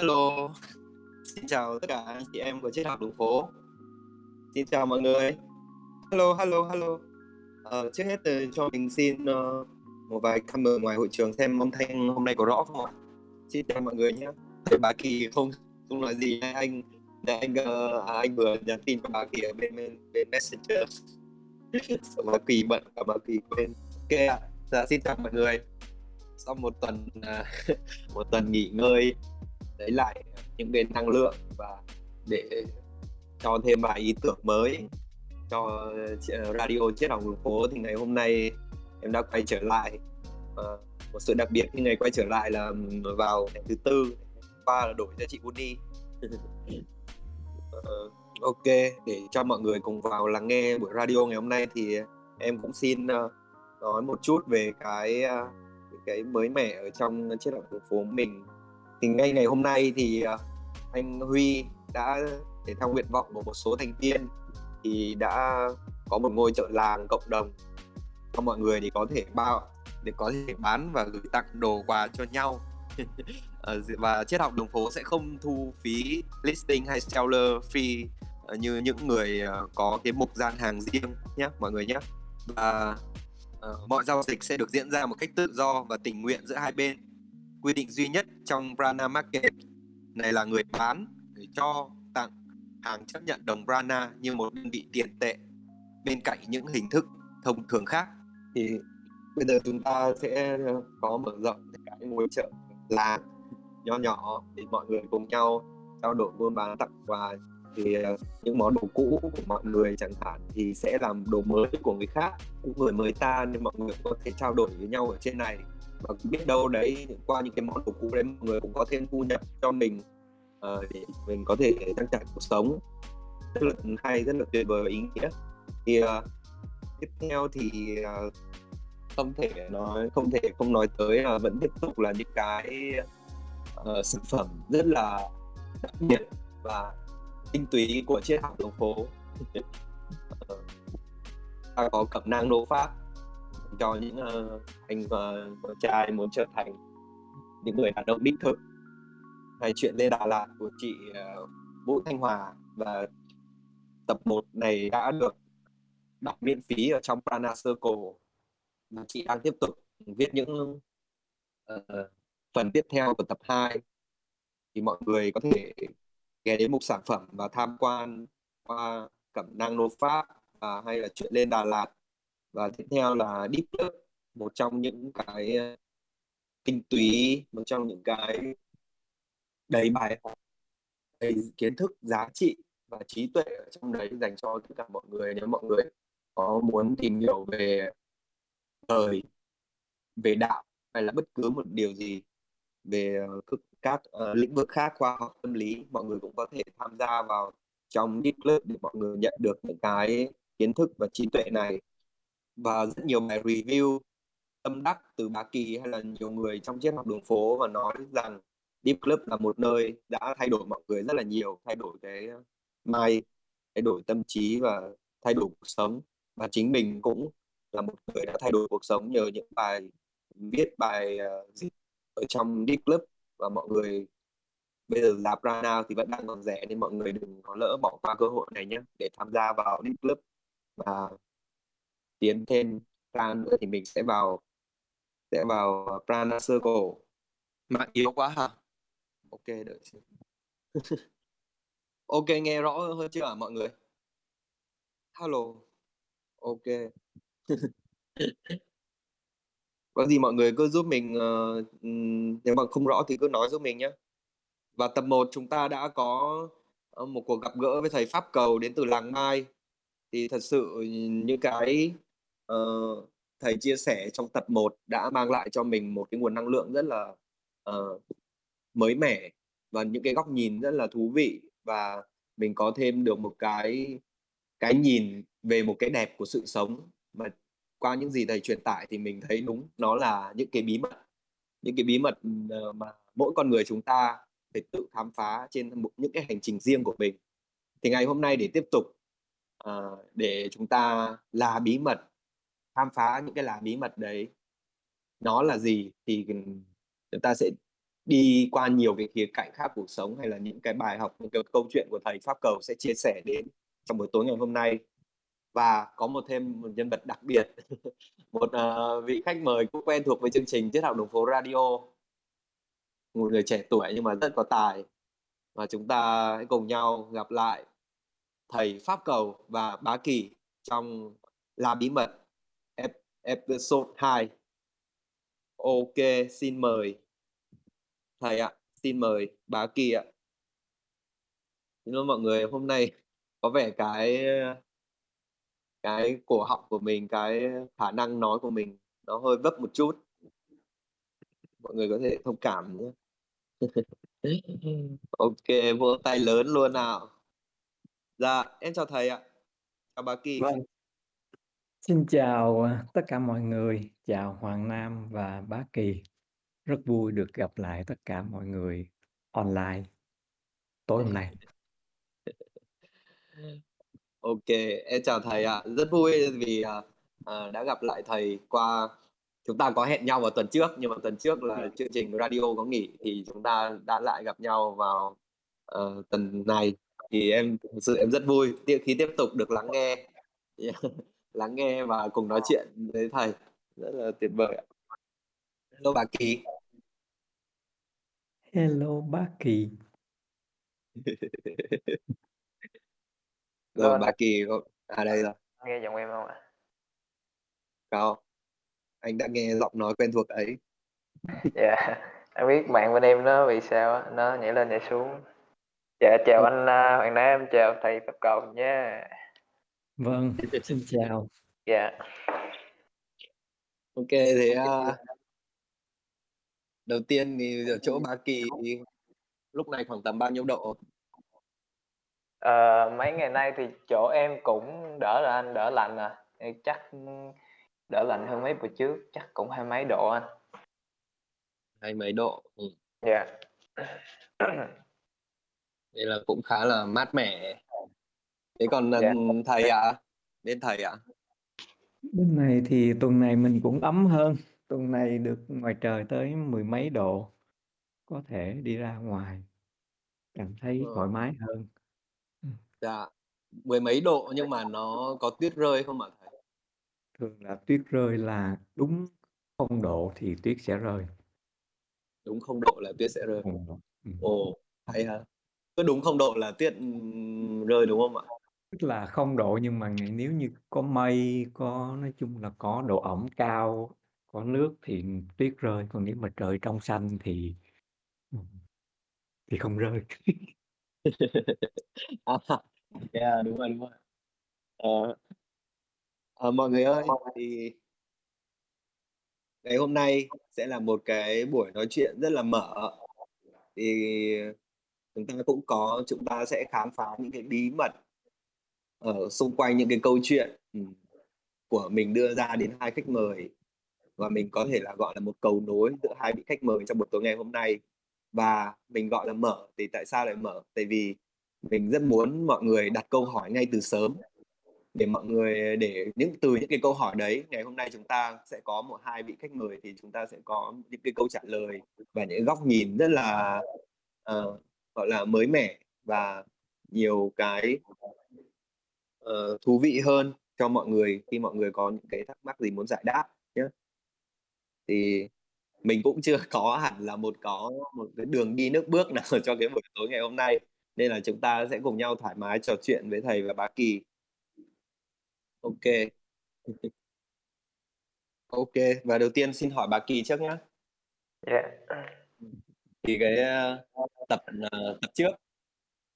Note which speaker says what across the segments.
Speaker 1: Hello, xin chào tất cả anh chị em của triết học đường phố. Xin chào mọi người. Hello, hello, hello. Ờ, trước hết thì cho mình xin uh, một vài comment ngoài hội trường xem âm thanh hôm nay có rõ không ạ? Xin chào mọi người nhé. Thầy bà Kỳ không không nói gì nha anh để anh uh, à, anh vừa nhắn tin cho bà Kỳ ở bên bên, bên Messenger. Sợ bà Kỳ bận cả bà Kỳ quên. Ok ạ. Dạ, xin chào mọi người. Sau một tuần uh, một tuần nghỉ ngơi lấy lại những cái năng lượng và để cho thêm vài ý tưởng mới cho ờ, radio chiếc đồng đường phố thì ngày hôm nay em đã quay trở lại. À, một sự đặc biệt khi ngày quay trở lại là vào ngày thứ tư qua là đổi cho chị Bunny à, ờ, ok để cho mọi người cùng vào lắng nghe buổi radio ngày hôm nay thì em cũng xin uh, nói một chút về cái uh, cái mới mẻ ở trong chiếc đồng đường phố mình thì ngay ngày hôm nay thì ờ, anh Huy đã để theo nguyện vọng của một số thành viên thì đã có một ngôi chợ làng cộng đồng. Cho mọi người thì có thể bao để có thể bán và gửi tặng đồ quà cho nhau. Ờ, và triết học đường phố sẽ không thu phí listing hay seller free ờ, như những người có cái mục gian hàng riêng nhé mọi người nhé và uh, mọi giao dịch sẽ được diễn ra một cách tự do và tình nguyện giữa hai bên quy định duy nhất trong Brana Market. Này là người bán, người cho, tặng hàng chấp nhận đồng Brana như một đơn vị tiền tệ. Bên cạnh những hình thức thông thường khác thì bây giờ chúng ta sẽ có mở rộng cái ngôi chợ làng nho nhỏ để mọi người cùng nhau trao đổi buôn bán tặng quà. Thì ờ, những món đồ cũ của mọi người chẳng hạn thì sẽ làm đồ mới của người khác cũng người mới ta nên mọi người có thể trao đổi với nhau ở trên này và biết đâu đấy qua những cái món đồ cũ đấy mọi người cũng có thêm thu nhập cho mình uh, để mình có thể trang trải cuộc sống. Rất là hay rất là tuyệt vời và ý nghĩa. Thì uh, tiếp theo thì uh, không thể nói không thể không nói tới là vẫn tiếp tục là những cái uh, sản phẩm rất là đặc biệt và tinh túy của triết học đường phố. Ta có cẩm nang đồ pháp cho những uh, anh uh, trai muốn trở thành những người đàn ông đích thực. Hay chuyện lên Đà Lạt của chị uh, Vũ Thanh Hòa và tập 1 này đã được đọc miễn phí ở trong Prana Circle. Và chị đang tiếp tục viết những uh, phần tiếp theo của tập 2 thì mọi người có thể ghé đến mục sản phẩm và tham quan qua cẩm năng nô pháp và hay là chuyện lên Đà Lạt và tiếp theo là Deep lớp một trong những cái ờ, tinh túy một trong những cái đầy bài học đầy kiến thức giá trị và trí tuệ ở trong đấy dành cho tất cả mọi người. Nếu mọi người có muốn tìm hiểu về đời về đạo hay là bất cứ một điều gì về ờ, các uh, lĩnh vực khác khoa học tâm lý mọi người cũng có thể tham gia vào trong Deep Club để mọi người nhận được những cái kiến thức và trí tuệ này và rất nhiều bài review tâm đắc từ bà Kỳ hay là nhiều người trong triết học đường phố và nói rằng Deep Club là một nơi đã thay đổi mọi người rất là nhiều, thay đổi cái ờ, mai, thay đổi tâm trí và thay đổi cuộc sống. Và chính mình cũng là một người đã thay đổi cuộc sống nhờ những bài viết bài ờ, gì ở trong Deep Club. Và mọi người bây giờ là Prana thì vẫn đang còn rẻ nên mọi người đừng có lỡ bỏ qua cơ hội này nhé để tham gia vào Deep Club. Và tiến thêm plan nữa thì mình sẽ vào sẽ vào Prana Circle. Mạng yếu quá hả ok đợi xem ok nghe rõ hơn chưa hả mọi người? Hello. Ok. Có gì mọi người cứ giúp mình uh, nếu mà không rõ thì cứ nói giúp mình nhé và tập 1 chúng ta đã có một cuộc gặp gỡ với thầy Pháp Cầu đến từ làng Mai. Thì thật sự những cái uh, thầy chia sẻ trong tập 1 đã mang lại cho mình một cái nguồn năng lượng rất là uh, mới mẻ và những cái góc nhìn rất là thú vị và mình có thêm được một cái cái nhìn về một cái đẹp của sự sống. Mà qua những gì thầy truyền tải thì mình thấy đúng nó là những cái bí mật những cái bí mật ờ, mà mỗi con người chúng ta phải tự khám phá trên một, những cái hành trình riêng của mình. Thì ngày hôm nay để tiếp tục uh, để chúng ta là bí mật khám phá những cái là bí mật đấy nó là gì thì chúng ta sẽ đi qua nhiều cái khía cạnh khác cuộc sống hay là những cái bài học, những cái câu chuyện của thầy Pháp Cầu sẽ chia sẻ đến trong buổi tối ngày hôm nay. Và có một thêm một nhân vật đặc biệt, một, uh, vị khách mời cũng quen thuộc với chương trình Triết học đường phố radio. Một người trẻ tuổi nhưng mà rất có tài. Và chúng ta hãy cùng nhau gặp lại thầy Pháp Cầu và Bá Kỳ trong Là Bí Mật episode 2. OK, xin mời thầy ạ. Xin mời Bá Kỳ ạ. Xin lỗi mọi người, hôm nay có vẻ cái cái cổ họng của mình, cái khả năng nói của mình nó hơi vấp một chút. Mọi người có thể thông cảm nhé. OK, vỗ tay lớn luôn nào. Dạ, em chào thầy ạ. Chào bà Kỳ.
Speaker 2: Vâng. Xin chào, à, tất cả mọi người, chào Hoàng Nam và Bá Kỳ. Rất vui được gặp lại tất cả mọi người online tối hôm nay.
Speaker 1: OK, em chào thầy ạ. Rất vui vì, à, à, đã gặp lại thầy qua chúng ta có hẹn nhau vào tuần trước, nhưng mà tuần trước là chương trình radio có nghỉ thì chúng ta đã lại gặp nhau vào, ờ, tuần này. Thì em thực sự em rất vui tiếp khi tiếp tục được lắng nghe lắng nghe và cùng nói chuyện với thầy. Rất là tuyệt vời ạ. Hello Bá Kỳ.
Speaker 2: Hello Bá Kỳ.
Speaker 1: Rồi,
Speaker 3: Vâng.
Speaker 1: Bá Kỳ có à, đây rồi.
Speaker 3: Nghe giọng em hông ạ?
Speaker 1: Có. Anh đã nghe giọng nói quen thuộc ấy.
Speaker 3: Dạ, em biết mạng bên em nó bị sao á, nó nhảy lên nhảy xuống. Dạ, chào anh, Hoàng Nam, chào thầy Pháp Cầu nha.
Speaker 2: Vâng, xin chào.
Speaker 3: Dạ.
Speaker 1: OK, thế, a đầu tiên thì ở chỗ Bá Kỳ lúc này khoảng tầm bao nhiêu độ?
Speaker 3: Ờ, mấy ngày nay thì chỗ em cũng đỡ rồi anh, đỡ lạnh à, thì chắc, đỡ lạnh hơn mấy bữa trước, chắc cũng hai mấy độ anh.
Speaker 1: Hai mấy độ, ừm.
Speaker 3: Dạ.
Speaker 1: Vậy là cũng khá là mát mẻ. Thế còn,
Speaker 3: Dạ.
Speaker 1: ừm, thầy ạ? Bên thầy ạ?
Speaker 2: Bên này thì tuần này mình cũng ấm hơn, tuần này được ngoài trời tới mười mấy độ, có thể đi ra ngoài, cảm thấy thoải
Speaker 1: Ờ.
Speaker 2: mái hơn.
Speaker 1: Dạ, mười mấy độ nhưng mà nó có tuyết rơi không ạ thầy?
Speaker 2: Thường là tuyết rơi là đúng 0 độ thì tuyết sẽ rơi.
Speaker 1: Đúng 0 độ là tuyết sẽ rơi.
Speaker 2: 0 độ, ừm.
Speaker 1: Ồ, hay ha. Cứ đúng 0 độ là tuyết, rơi, đúng không ạ?
Speaker 2: Tức là 0 độ nhưng mà ngày nếu như có mây, có nói chung là có độ ẩm cao, có nước thì tuyết rơi, còn nếu mà trời trong xanh thì ừm, thì không rơi.
Speaker 1: À, yeah, đúng rồi, đúng rồi. Ờ. Ờ, mọi người ơi, thì ngày hôm nay sẽ là một cái buổi nói chuyện rất là mở. Thì chúng ta cũng có chúng ta sẽ khám phá những cái bí mật ở xung quanh những cái câu chuyện, ừ, của mình đưa ra đến hai khách mời. Và mình có thể là gọi là một cầu nối giữa hai vị khách mời trong buổi tối ngày hôm nay. Và mình gọi là mở thì tại sao lại mở? Tại vì mình rất muốn mọi người đặt câu hỏi ngay từ sớm, để mọi người để những từ những cái câu hỏi đấy, ngày hôm nay chúng ta sẽ có một hai vị khách mời thì chúng ta sẽ có những cái câu trả lời và những góc nhìn rất là, uh, gọi là, mới mẻ và nhiều cái ờ, thú vị hơn cho mọi người khi mọi người có những cái thắc mắc gì muốn giải đáp nhá. Thì mình cũng chưa có hẳn là một có một cái đường đi nước bước nào cho cái buổi tối ngày hôm nay, nên là chúng ta sẽ cùng nhau thoải mái trò chuyện với thầy và Bá Kỳ. OK. OK, và đầu tiên xin hỏi Bá Kỳ trước nhá.
Speaker 3: Dạ.
Speaker 1: Ừm, thì cái, a, tập, ờ, tập trước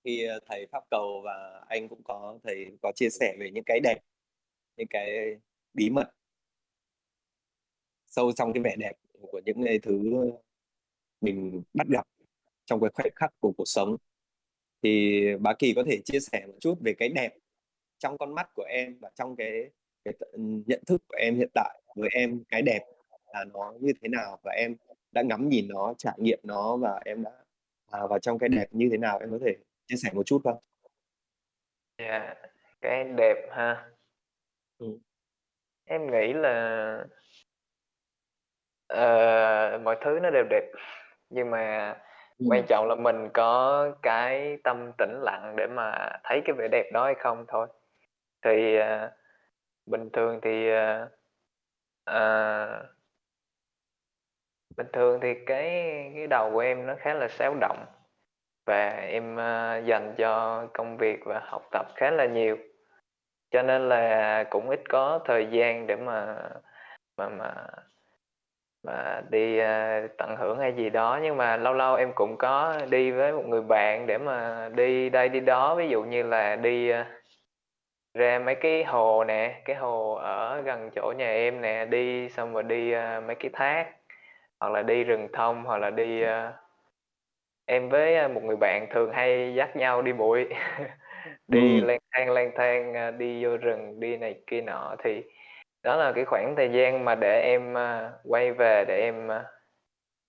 Speaker 1: khi, ờ, thầy Pháp Cầu và anh cũng có thầy có chia sẻ về những cái đẹp, những cái bí mật sâu trong cái vẻ đẹp của những cái thứ mình bắt gặp trong cái khoảnh khắc của cuộc sống. Thì Bá Kỳ có thể chia sẻ một chút về cái đẹp trong con mắt của em và trong cái cái t ừ, nhận thức của em hiện tại với em cái đẹp là nó như thế nào? Và em đã ngắm nhìn nó, trải nghiệm nó và em đã à, vào trong cái đẹp như thế nào? Em có thể chia sẻ một chút không?
Speaker 3: Dạ, cái đẹp ha?
Speaker 1: Ừm.
Speaker 3: Em nghĩ là ờ, mọi thứ nó đều đẹp, nhưng mà
Speaker 1: Ừm.
Speaker 3: quan trọng là mình có cái tâm tĩnh lặng để mà thấy cái vẻ đẹp đó hay không thôi. Thì, à, bình thường thì, à, à bình thường thì cái cái đầu của em nó khá là xáo động và em, ờ, dành cho công việc và học tập khá là nhiều. Cho nên là cũng ít có thời gian để mà mà mà mà đi, ờ, tận hưởng hay gì đó, nhưng mà lâu lâu em cũng có đi với một người bạn để mà đi đây đi đó, ví dụ như là đi, ờ, ra mấy cái hồ nè, cái hồ ở gần chỗ nhà em nè, đi xong rồi đi, mấy cái thác, hoặc là đi rừng thông, hoặc là đi, uh, em với, a, một người bạn thường hay dắt nhau đi bụi, đi
Speaker 1: Ừm.
Speaker 3: lang thang, lang thang, a, đi vô rừng, đi này kia nọ. Thì đó là cái khoảng thời gian mà để em, a, quay về để em,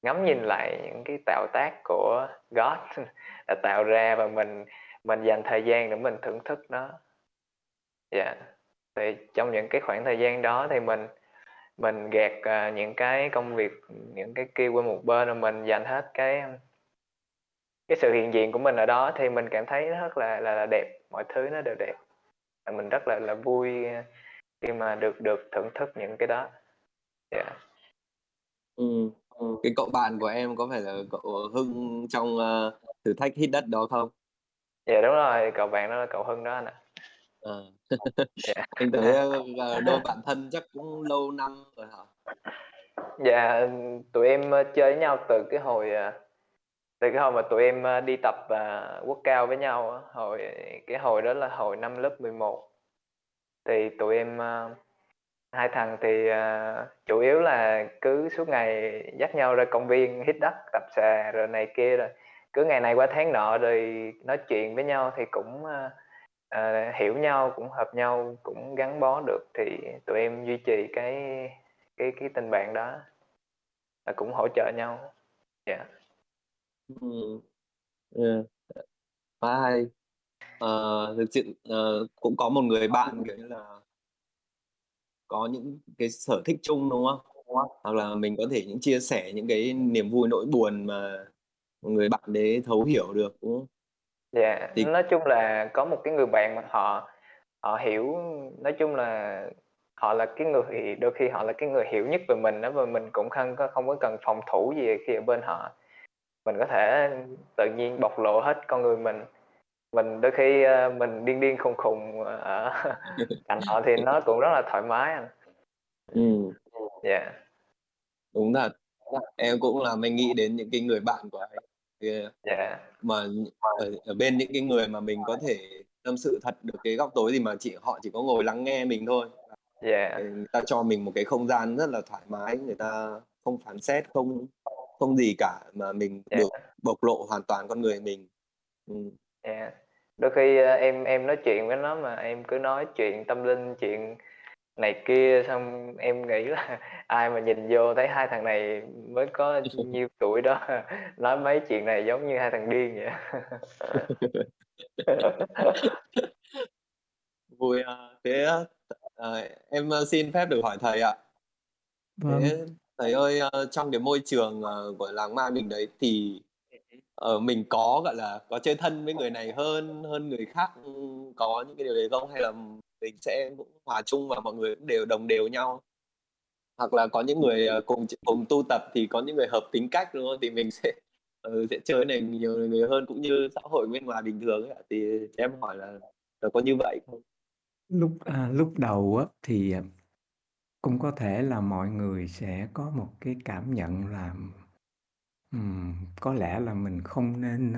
Speaker 3: ngắm nhìn lại những cái tạo tác của God đã tạo ra và mình mình dành thời gian để mình thưởng thức nó. Dạ, thì trong những cái khoảng thời gian đó thì mình mình gạt, à, những cái công việc, những cái kia qua một bên rồi mình dành hết cái cái sự hiện diện của mình ở đó thì mình cảm thấy rất là là là đẹp, mọi thứ nó đều đẹp. Và mình rất là là vui, khi mà được được thưởng thức những cái đó. Dạ.
Speaker 1: Ừm, cái cậu bạn của em có phải là cậu Hưng trong, ơ, thử thách hít đất đó không?
Speaker 3: Dạ, đúng rồi, cậu bạn đó là cậu Hưng đó anh ạ.
Speaker 1: Ờ.
Speaker 3: Dạ.
Speaker 1: Anh thấy, ờ, đôi bạn thân chắc cũng lâu năm rồi hả?
Speaker 3: Dạ, ừm, tụi em, chơi với nhau từ cái hồi, à, từ cái hồi mà tụi em, ờ, đi tập, uh, quốc cao với nhau á, hồi cái hồi đó là hồi năm lớp 11. Thì tụi em, uh, hai thằng thì, uh, chủ yếu là cứ suốt ngày dắt nhau ra công viên hít đất, tập xà rồi này kia, rồi cứ ngày này qua tháng nọ rồi nói chuyện với nhau thì cũng, uh, uh, hiểu nhau, cũng hợp nhau, cũng gắn bó được thì tụi em duy trì cái cái cái tình bạn đó. Và cũng hỗ trợ nhau. Dạ.
Speaker 1: Ừm. Ừ, khá hay. Ờ, thực sự, ờ, cũng có một người bạn, kiểu như là có những cái sở thích chung, đúng không? Hoặc là mình có thể những chia sẻ những cái niềm vui, nỗi buồn mà người bạn đấy thấu hiểu được, đúng không?
Speaker 3: Dạ,
Speaker 1: Thì
Speaker 3: nói chung là có một cái người bạn mà họ họ hiểu nói chung là họ là cái người đôi khi họ là cái người hiểu nhất về mình á, và mình cũng không có không có cần phòng thủ gì khi ở bên họ. Mình có thể tự nhiên bộc lộ hết con người mình. Mình đôi khi, a, mình điên điên khùng khùng ở cạnh họ thì nó cũng rất là thoải mái anh.
Speaker 1: Ừm.
Speaker 3: Dạ.
Speaker 1: Đúng thật. Em cũng là mình nghĩ đến những cái người bạn của anh, thì, ờ,
Speaker 3: Dạ.
Speaker 1: mà ở ở bên những cái người mà mình có thể tâm sự thật được cái góc tối gì mà chỉ họ chỉ có ngồi lắng nghe mình thôi.
Speaker 3: Dạ.
Speaker 1: Thì người ta cho mình một cái không gian rất là thoải mái, người ta không phán xét, không không gì cả, mà mình
Speaker 3: Dạ.
Speaker 1: được bộc lộ hoàn toàn con người mình. Ừm.
Speaker 3: Dạ. Đôi khi, a, em em nói chuyện với nó mà em cứ nói chuyện tâm linh, chuyện này kia xong em nghĩ là ai mà nhìn vô thấy hai thằng này mới có nhiêu tuổi đó, nói mấy chuyện này giống như hai thằng điên vậy.
Speaker 1: Vui ha. Thế ờ, em, ơ, xin phép được hỏi thầy ạ.
Speaker 2: Vâng.
Speaker 1: Thế thầy ơi, ờ, trong cái môi trường, ờ, của làng ma mình đấy thì, ở mình có, gọi là, có chơi thân với người này hơn hơn người khác, ừ, có những cái điều đấy không? Hay là mình sẽ cũng hòa chung và mọi người cũng đều đồng đều nhau? Hoặc là có những người, cùng cùng tu tập thì có những người hợp tính cách, đúng không? Thì mình sẽ, ừ, sẽ chơi này nhiều người hơn cũng như xã hội bên ngoài bình thường ấy. Thì em hỏi là là có như vậy không?
Speaker 2: Lúc, à, lúc đầu á thì, à, cũng có thể là mọi người sẽ có một cái cảm nhận là, ừm, có lẽ là mình không nên,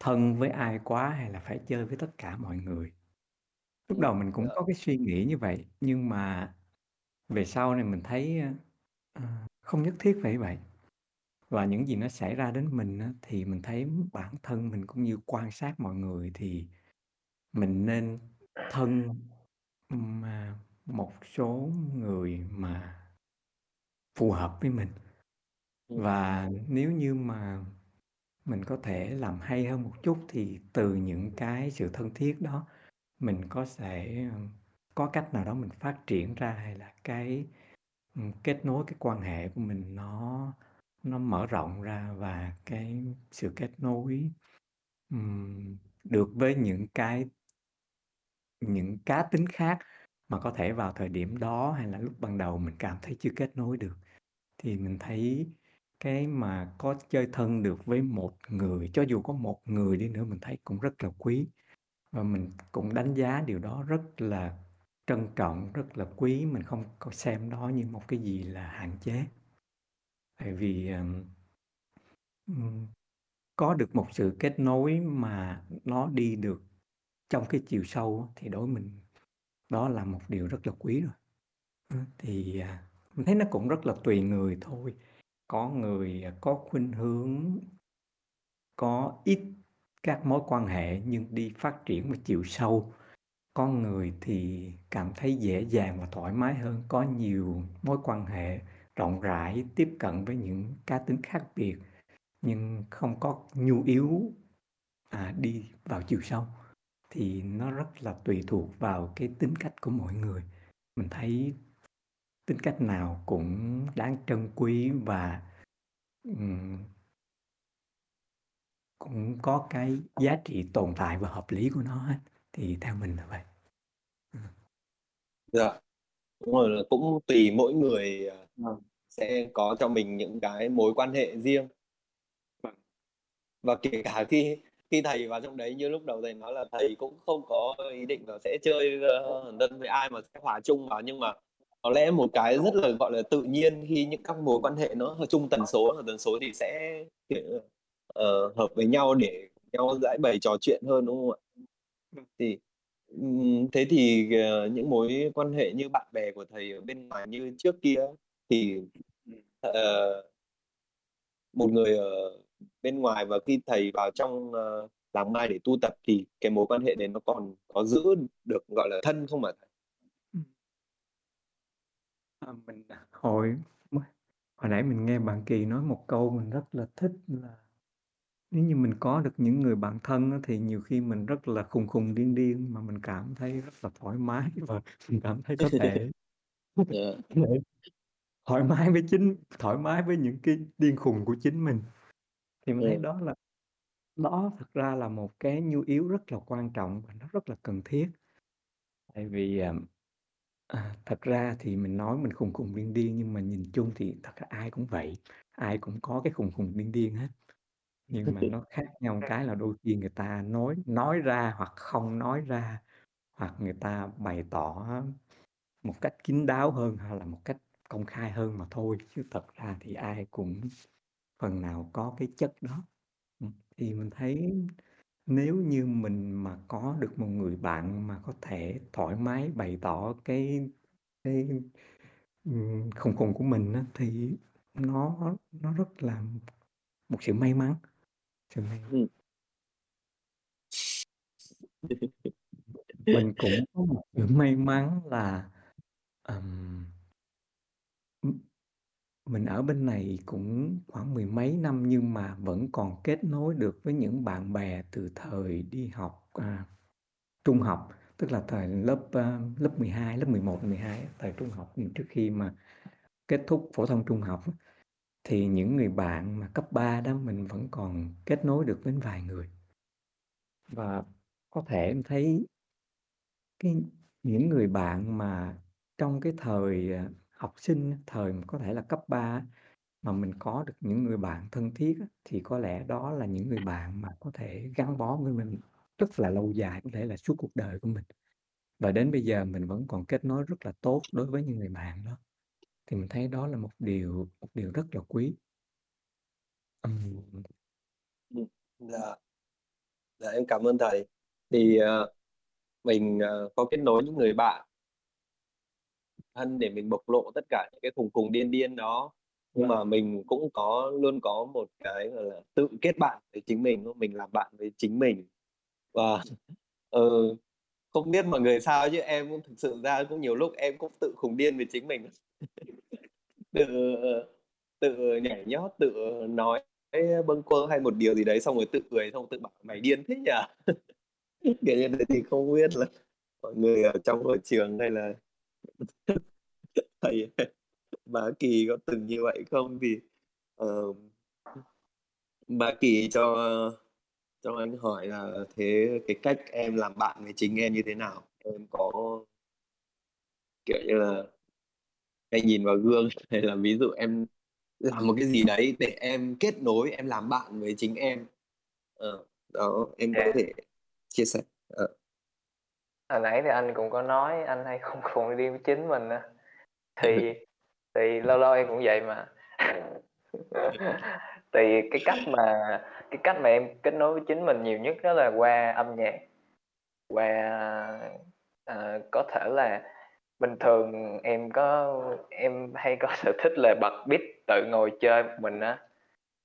Speaker 2: thân với ai quá hay là phải chơi với tất cả mọi người. Lúc đầu mình cũng
Speaker 1: dạ.
Speaker 2: có cái suy nghĩ như vậy, nhưng mà về sau này mình thấy, ờ, không nhất thiết phải vậy. Và những gì nó xảy ra đến mình á, thì mình thấy bản thân mình cũng như quan sát mọi người thì mình nên thân, mà một số người mà phù hợp với mình.
Speaker 1: Ừm.
Speaker 2: Và nếu như mà mình có thể làm hay hơn một chút thì từ những cái sự thân thiết đó, mình có thể, có cách nào đó mình phát triển ra hay là cái, ừm, kết nối cái quan hệ của mình nó nó mở rộng ra và cái sự kết nối ừm, được với những cái những cá tính khác mà có thể vào thời điểm đó hay là lúc ban đầu mình cảm thấy chưa kết nối được. Thì mình thấy cái mà có chơi thân được với một người cho dù có một người đi nữa mình thấy cũng rất là quý. Và mình cũng đánh giá điều đó rất là trân trọng rất là quý. Mình không có xem đó như một cái gì là hạn chế. Tại vì um, có được một sự kết nối mà nó đi được trong cái chiều sâu thì đối với mình đó là một điều rất là quý rồi. Thì à, mình thấy nó cũng rất là tùy người thôi. Có người à, có khuynh hướng có ít các mối quan hệ nhưng đi phát triển và chiều sâu. Có người thì cảm thấy dễ dàng và thoải mái hơn. Có nhiều mối quan hệ rộng rãi tiếp cận với những cá tính khác biệt nhưng không có nhu yếu à, đi vào chiều sâu thì nó rất là tùy thuộc vào cái tính cách của mỗi người. Mình thấy tính cách nào cũng đáng trân quý và um, cũng có cái giá trị tồn tại và hợp lý của nó hết. Thì theo mình là vậy.
Speaker 1: Dạ. Đúng rồi là cũng tùy mỗi người ừ. sẽ có cho mình những cái mối quan hệ riêng. Vâng. và kể cả khi khi thầy vào trong đấy như lúc đầu thầy nói là thầy cũng không có ý định là sẽ chơi uh, đơn với ai mà sẽ hòa chung vào nhưng mà có lẽ một cái rất là gọi là tự nhiên khi những các mối quan hệ nó chung tần số ở tần số thì sẽ uh, hợp với nhau để nhau giải bày trò chuyện hơn đúng không ạ? Thì thế thì uh, những mối quan hệ như bạn bè của thầy ở bên ngoài như trước kia thì uh, một người ở bên ngoài và khi thầy vào trong uh, làng mai để tu tập thì cái mối quan hệ này nó còn có giữ được gọi là thân không ạ thầy?
Speaker 2: À, mình hồi hồi nãy mình nghe bạn Kỳ nói một câu mình rất là thích là nếu như mình có được những người bạn thân thì nhiều khi mình rất là khùng khùng điên điên mà mình cảm thấy rất là thoải mái và mình cảm thấy có thể yeah. thoải mái với chính thoải mái với những cái điên khùng của chính mình thì mình thấy đó là đó thật ra là một cái nhu yếu rất là quan trọng và nó rất là cần thiết. Tại vì à, à, thật ra thì mình nói mình khùng khùng điên điên nhưng mà nhìn chung thì thật ra ai cũng vậy ai cũng có cái khùng khùng điên điên hết. Nhưng mà nó khác nhau cái là đôi khi người ta nói nói ra hoặc không nói ra hoặc người ta bày tỏ một cách kín đáo hơn hay là một cách công khai hơn mà thôi chứ thật ra thì ai cũng phần nào có cái chất đó thì mình thấy nếu như mình mà có được một người bạn mà có thể thoải mái bày tỏ cái cái ừm, khùng khùng của mình á, thì nó nó rất là một sự may mắn. Sự may mắn. Mình cũng có một sự may mắn là, ừm mình ở bên này cũng khoảng mười mấy năm nhưng mà vẫn còn kết nối được với những bạn bè từ thời đi học, à, trung học, tức là thời lớp, a, lớp 12, lớp 11, 12 thời trung học, trước khi mà kết thúc phổ thông trung học thì những người bạn mà cấp 3 đó mình vẫn còn kết nối được với vài người. Và có thể em thấy cái những người bạn mà trong cái thời, à học sinh thời có thể là cấp 3 mà mình có được những người bạn thân thiết thì có lẽ đó là những người bạn mà có thể gắn bó với mình rất là lâu dài, có thể là suốt cuộc đời của mình. Và đến bây giờ mình vẫn còn kết nối rất là tốt đối với những người bạn đó. Thì mình thấy đó là một điều một điều rất là quý. Ừm.
Speaker 1: dạ. Dạ, em cảm ơn thầy. Thì, ờ, mình, ờ, có kết nối những người bạn thân để mình bộc lộ tất cả những cái khùng khùng điên điên đó. Nhưng mà vâng. mình cũng có luôn có một cái gọi là tự kết bạn với chính mình mình làm bạn với chính mình. Và ờ, không biết mọi người sao chứ em cũng thực sự ra cũng nhiều lúc em cũng tự khùng điên với chính mình. Tự tự nhảy nhót tự nói bâng quơ hay một điều gì đấy xong rồi tự cười xong tự bảo mày điên thế nhỉ? Kiểu như thế thì không biết là mọi người ở trong hội trường hay là thầy bà Kỳ có từng như vậy không? Vì Ờ, bà Kỳ cho cho anh hỏi là thế cái cách em làm bạn với chính em như thế nào? Em có kiểu như là em nhìn vào gương hay là ví dụ em làm một cái gì đấy để em kết nối em làm bạn với chính em ờ, đó em có
Speaker 3: Yeah.
Speaker 1: thể chia sẻ ờ.
Speaker 3: Hồi nãy thì anh cũng có nói anh hay không còn đi với chính mình á. Thì thì lâu lâu em cũng vậy mà. Thì cái cách mà cái cách mà em kết nối với chính mình nhiều nhất đó là qua âm nhạc. Qua uh, có thể là bình thường em có em hay có sở thích là bật beat tự ngồi chơi một mình á.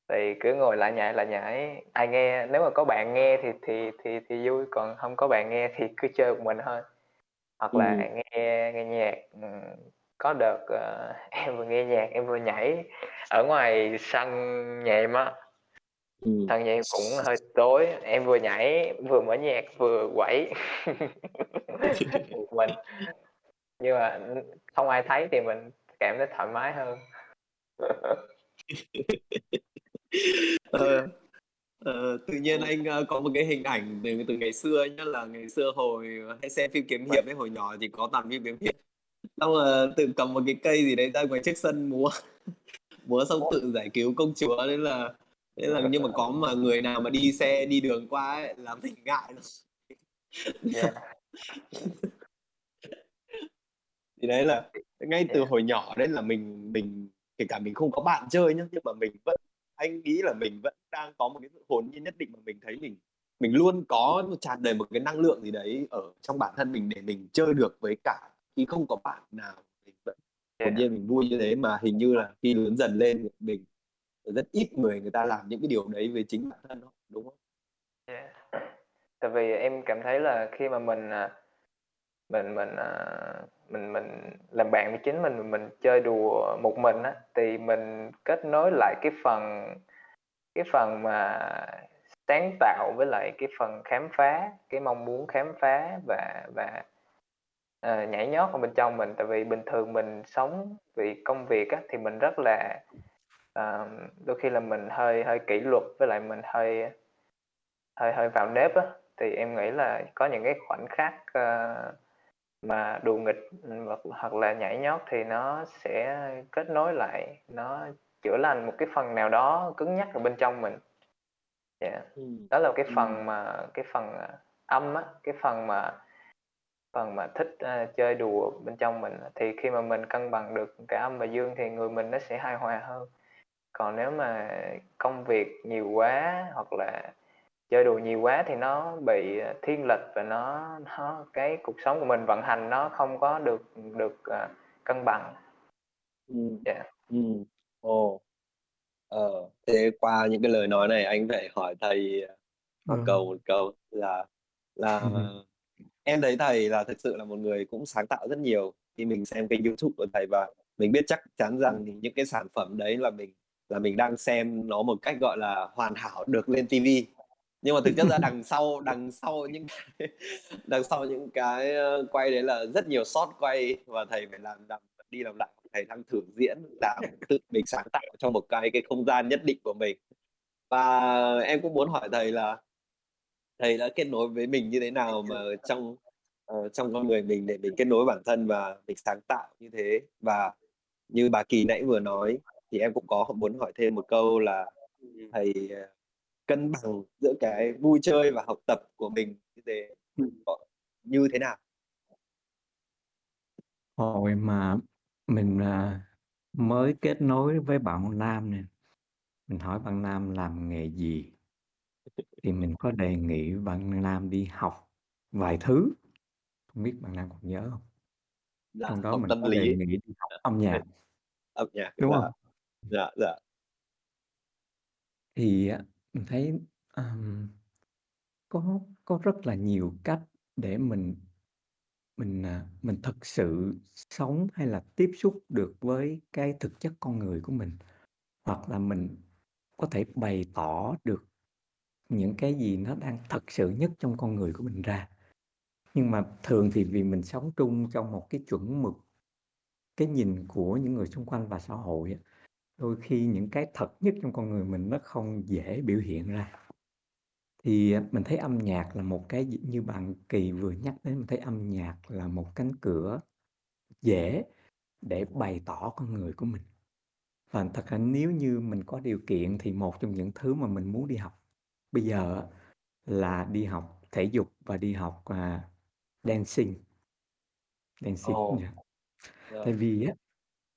Speaker 3: Thì cứ ngồi lại nhảy lại nhảy, ai nghe nếu mà có bạn nghe thì thì thì thì vui, còn không có bạn nghe thì cứ chơi một mình thôi. Hoặc là
Speaker 1: ừ.
Speaker 3: nghe nghe nhạc, ừm, có đợt, ờ, em vừa nghe nhạc em vừa nhảy ở ngoài sân nhà em á.
Speaker 1: ừ.
Speaker 3: Sân nhà em cũng hơi tối, em vừa nhảy, vừa mở nhạc, vừa quẩy một mình. Nhưng mà, không ai thấy thì mình cảm thấy thoải mái hơn.
Speaker 1: Ờ, ờ, tự nhiên anh ờ, có một cái hình ảnh từ từ ngày xưa nhá là ngày xưa hồi hay xem phim kiếm hiệp ấy hồi nhỏ thì có toàn phim kiếm hiệp xong rồi tự cầm một cái cây gì đấy ra ngoài trước sân múa múa xong tự giải cứu công chúa đấy là thế là nhưng mà có mà người nào mà đi xe đi đường qua ấy là mình ngại lắm.
Speaker 3: Yeah.
Speaker 1: thì đấy là ngay từ hồi nhỏ đấy là mình mình kể cả mình không có bạn chơi nhá nhưng mà mình vẫn anh nghĩ là mình vẫn đang có một cái sự hồn nhiên nhất định mà mình thấy mình mình luôn có một tràn đầy một cái năng lượng gì đấy ở trong bản thân mình để mình chơi được với cả khi không có bạn nào mình vẫn hồn
Speaker 3: Yeah.
Speaker 1: nhiên mình vui như thế mà hình như là khi lớn dần lên mình rất ít người người ta làm những cái điều đấy với chính bản thân họ đúng không?
Speaker 3: Yeah. Tại vì em cảm thấy là khi mà mình, à, mình mình, à, mình mình làm bạn với chính mình, mình chơi đùa một mình á, thì mình kết nối lại cái phần cái phần mà sáng tạo với lại cái phần khám phá, cái mong muốn khám phá và và, uh, nhảy nhót ở bên trong mình. Tại vì bình thường mình sống vì công việc á, thì mình rất là, uh, đôi khi là mình hơi hơi kỷ luật với lại mình hơi hơi hơi vào nếp á. Thì em nghĩ là có những cái khoảnh khắc, uh, mà đùa nghịch, hoặc hoặc là nhảy nhót thì nó sẽ kết nối lại, nó chữa lành một cái phần nào đó cứng nhắc ở bên trong mình. Yeah.
Speaker 1: Ừm,
Speaker 3: Đó là cái
Speaker 1: ừm.
Speaker 3: phần mà cái phần, à, âm á, cái phần mà phần mà thích, a, chơi đùa bên trong mình. Thì khi mà mình cân bằng được cả âm và dương thì người mình nó sẽ hài hòa hơn. Còn nếu mà công việc nhiều quá hoặc là chơi đùa nhiều quá thì nó bị, thiên lệch và nó nó cái cuộc sống của mình vận hành nó không có được được, ờ, cân bằng.
Speaker 1: Ừm,
Speaker 3: Yeah.
Speaker 1: ừm, ồ. Ờ, thế qua những cái lời nói này anh phải hỏi thầy, Hoàng
Speaker 2: Ờ.
Speaker 1: Cầu một câu là là em thấy thầy là thực sự là một người cũng sáng tạo rất nhiều. Khi mình xem kênh YouTube của thầy và mình biết chắc chắn rằng thì những cái sản phẩm đấy là mình là mình đang xem nó một cách, gọi là, hoàn hảo được lên ti vi. Nhưng mà thực chất ra đằng sau đằng sau những cái đằng sau những cái, quay đấy là rất nhiều shot quay và thầy phải làm làm đi làm lại, thầy đang thử diễn, làm tự mình sáng tạo trong một cái cái không gian nhất định của mình. Và em cũng muốn hỏi thầy là thầy đã kết nối với mình như thế nào mà trong, ờ, trong con người mình để mình kết nối bản thân và mình sáng tạo như thế? Và như bà Kỳ nãy vừa nói thì em cũng có muốn hỏi thêm một câu là thầy, à, cân bằng giữa cái vui chơi và học tập của mình như thế có như thế nào?
Speaker 2: Hồi mà mình, à, mới kết nối với bạn nam nè, mình hỏi bạn nam làm nghề gì? Thì mình có đề nghị bạn nam đi học vài thứ, không biết bạn nam còn nhớ hông?
Speaker 1: Dạ,
Speaker 2: Trong đó
Speaker 1: học
Speaker 2: mình
Speaker 1: tâm
Speaker 2: có đề
Speaker 1: lý.
Speaker 2: nghị đi học âm nhạc.
Speaker 1: âm nhạc,
Speaker 2: Đúng
Speaker 1: dạ.
Speaker 2: hông?
Speaker 1: Dạ, dạ.
Speaker 2: Thì á, mình thấy, ờm, có có rất là nhiều cách để mình mình, à, mình thực sự sống hay là tiếp xúc được với cái thực chất con người của mình. Hoặc là mình có thể bày tỏ được những cái gì nó đang thật sự nhất trong con người của mình ra. Nhưng mà thường thì vì mình sống chung trong một cái chuẩn mực, cái nhìn của những người xung quanh và xã hội á, đôi khi những cái thật nhất trong con người mình nó không dễ biểu hiện ra. Thì, à, mình thấy âm nhạc là một cái như bạn Kỳ vừa nhắc đến, mình thấy âm nhạc là một cánh cửa dễ để bày tỏ con người của mình. Và thật ra nếu như mình có điều kiện thì một trong những thứ mà mình muốn đi học bây giờ là đi học thể dục và đi học, à, dancing. Dancing,
Speaker 1: Ồ.
Speaker 2: yeah.
Speaker 1: Rồi.
Speaker 2: Tại vì á,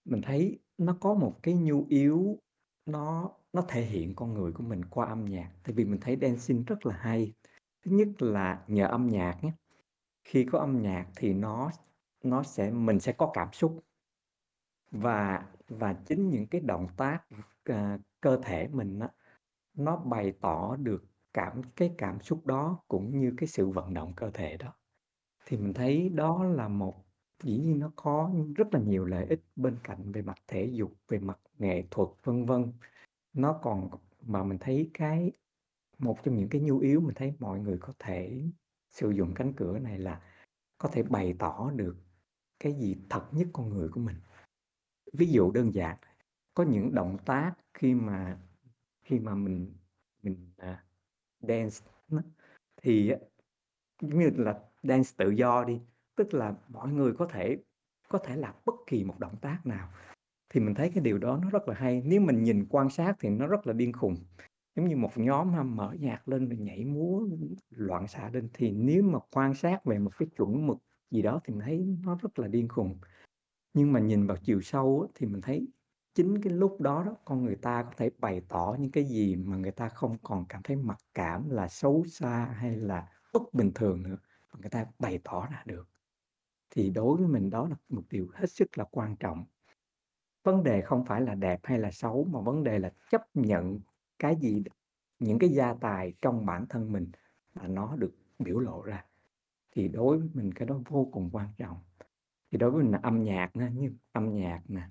Speaker 2: mình thấy nó có một cái nhu yếu nó nó thể hiện con người của mình qua âm nhạc. Tại vì mình thấy dancing rất là hay. Thứ nhất là nhờ âm nhạc nhé, khi có âm nhạc thì nó nó sẽ mình sẽ có cảm xúc. Và và chính những cái động tác, à, cơ thể mình á, nó bày tỏ được cảm cái cảm xúc đó cũng như cái sự vận động cơ thể đó. Thì mình thấy đó là một dĩ nhiên nó có rất là nhiều lợi ích bên cạnh về mặt thể dục, về mặt nghệ thuật, vân vân. Nó còn mà mình thấy cái một trong những cái nhu yếu mình thấy mọi người có thể sử dụng cánh cửa này là có thể bày tỏ được cái gì thật nhất con người của mình. Ví dụ đơn giản, có những động tác khi mà khi mà mình mình, uh, dance thì á, giống như là dance tự do đi, tức là mọi người có thể có thể làm bất kỳ một động tác nào. Thì mình thấy cái điều đó nó rất là hay, nếu mình nhìn quan sát thì nó rất là điên khùng. Giống như một nhóm ha, mở nhạc lên rồi nhảy múa loạn xạ lên, thì nếu mà quan sát về một cái chuẩn mực gì đó thì mình thấy nó rất là điên khùng. Nhưng mà nhìn vào chiều sâu thì mình thấy chính cái lúc đó đó, con người ta có thể bày tỏ những cái gì mà người ta không còn cảm thấy mặc cảm là xấu xa hay là bất bình thường nữa, mà người ta bày tỏ ra được. Thì đối với mình đó là một điều hết sức là quan trọng. Vấn đề không phải là đẹp hay là xấu, mà vấn đề là chấp nhận cái gì những cái gia tài trong bản thân mình mà nó được biểu lộ ra. Thì đối với mình cái đó vô cùng quan trọng. Thì đối với mình là âm nhạc á, như âm nhạc nè,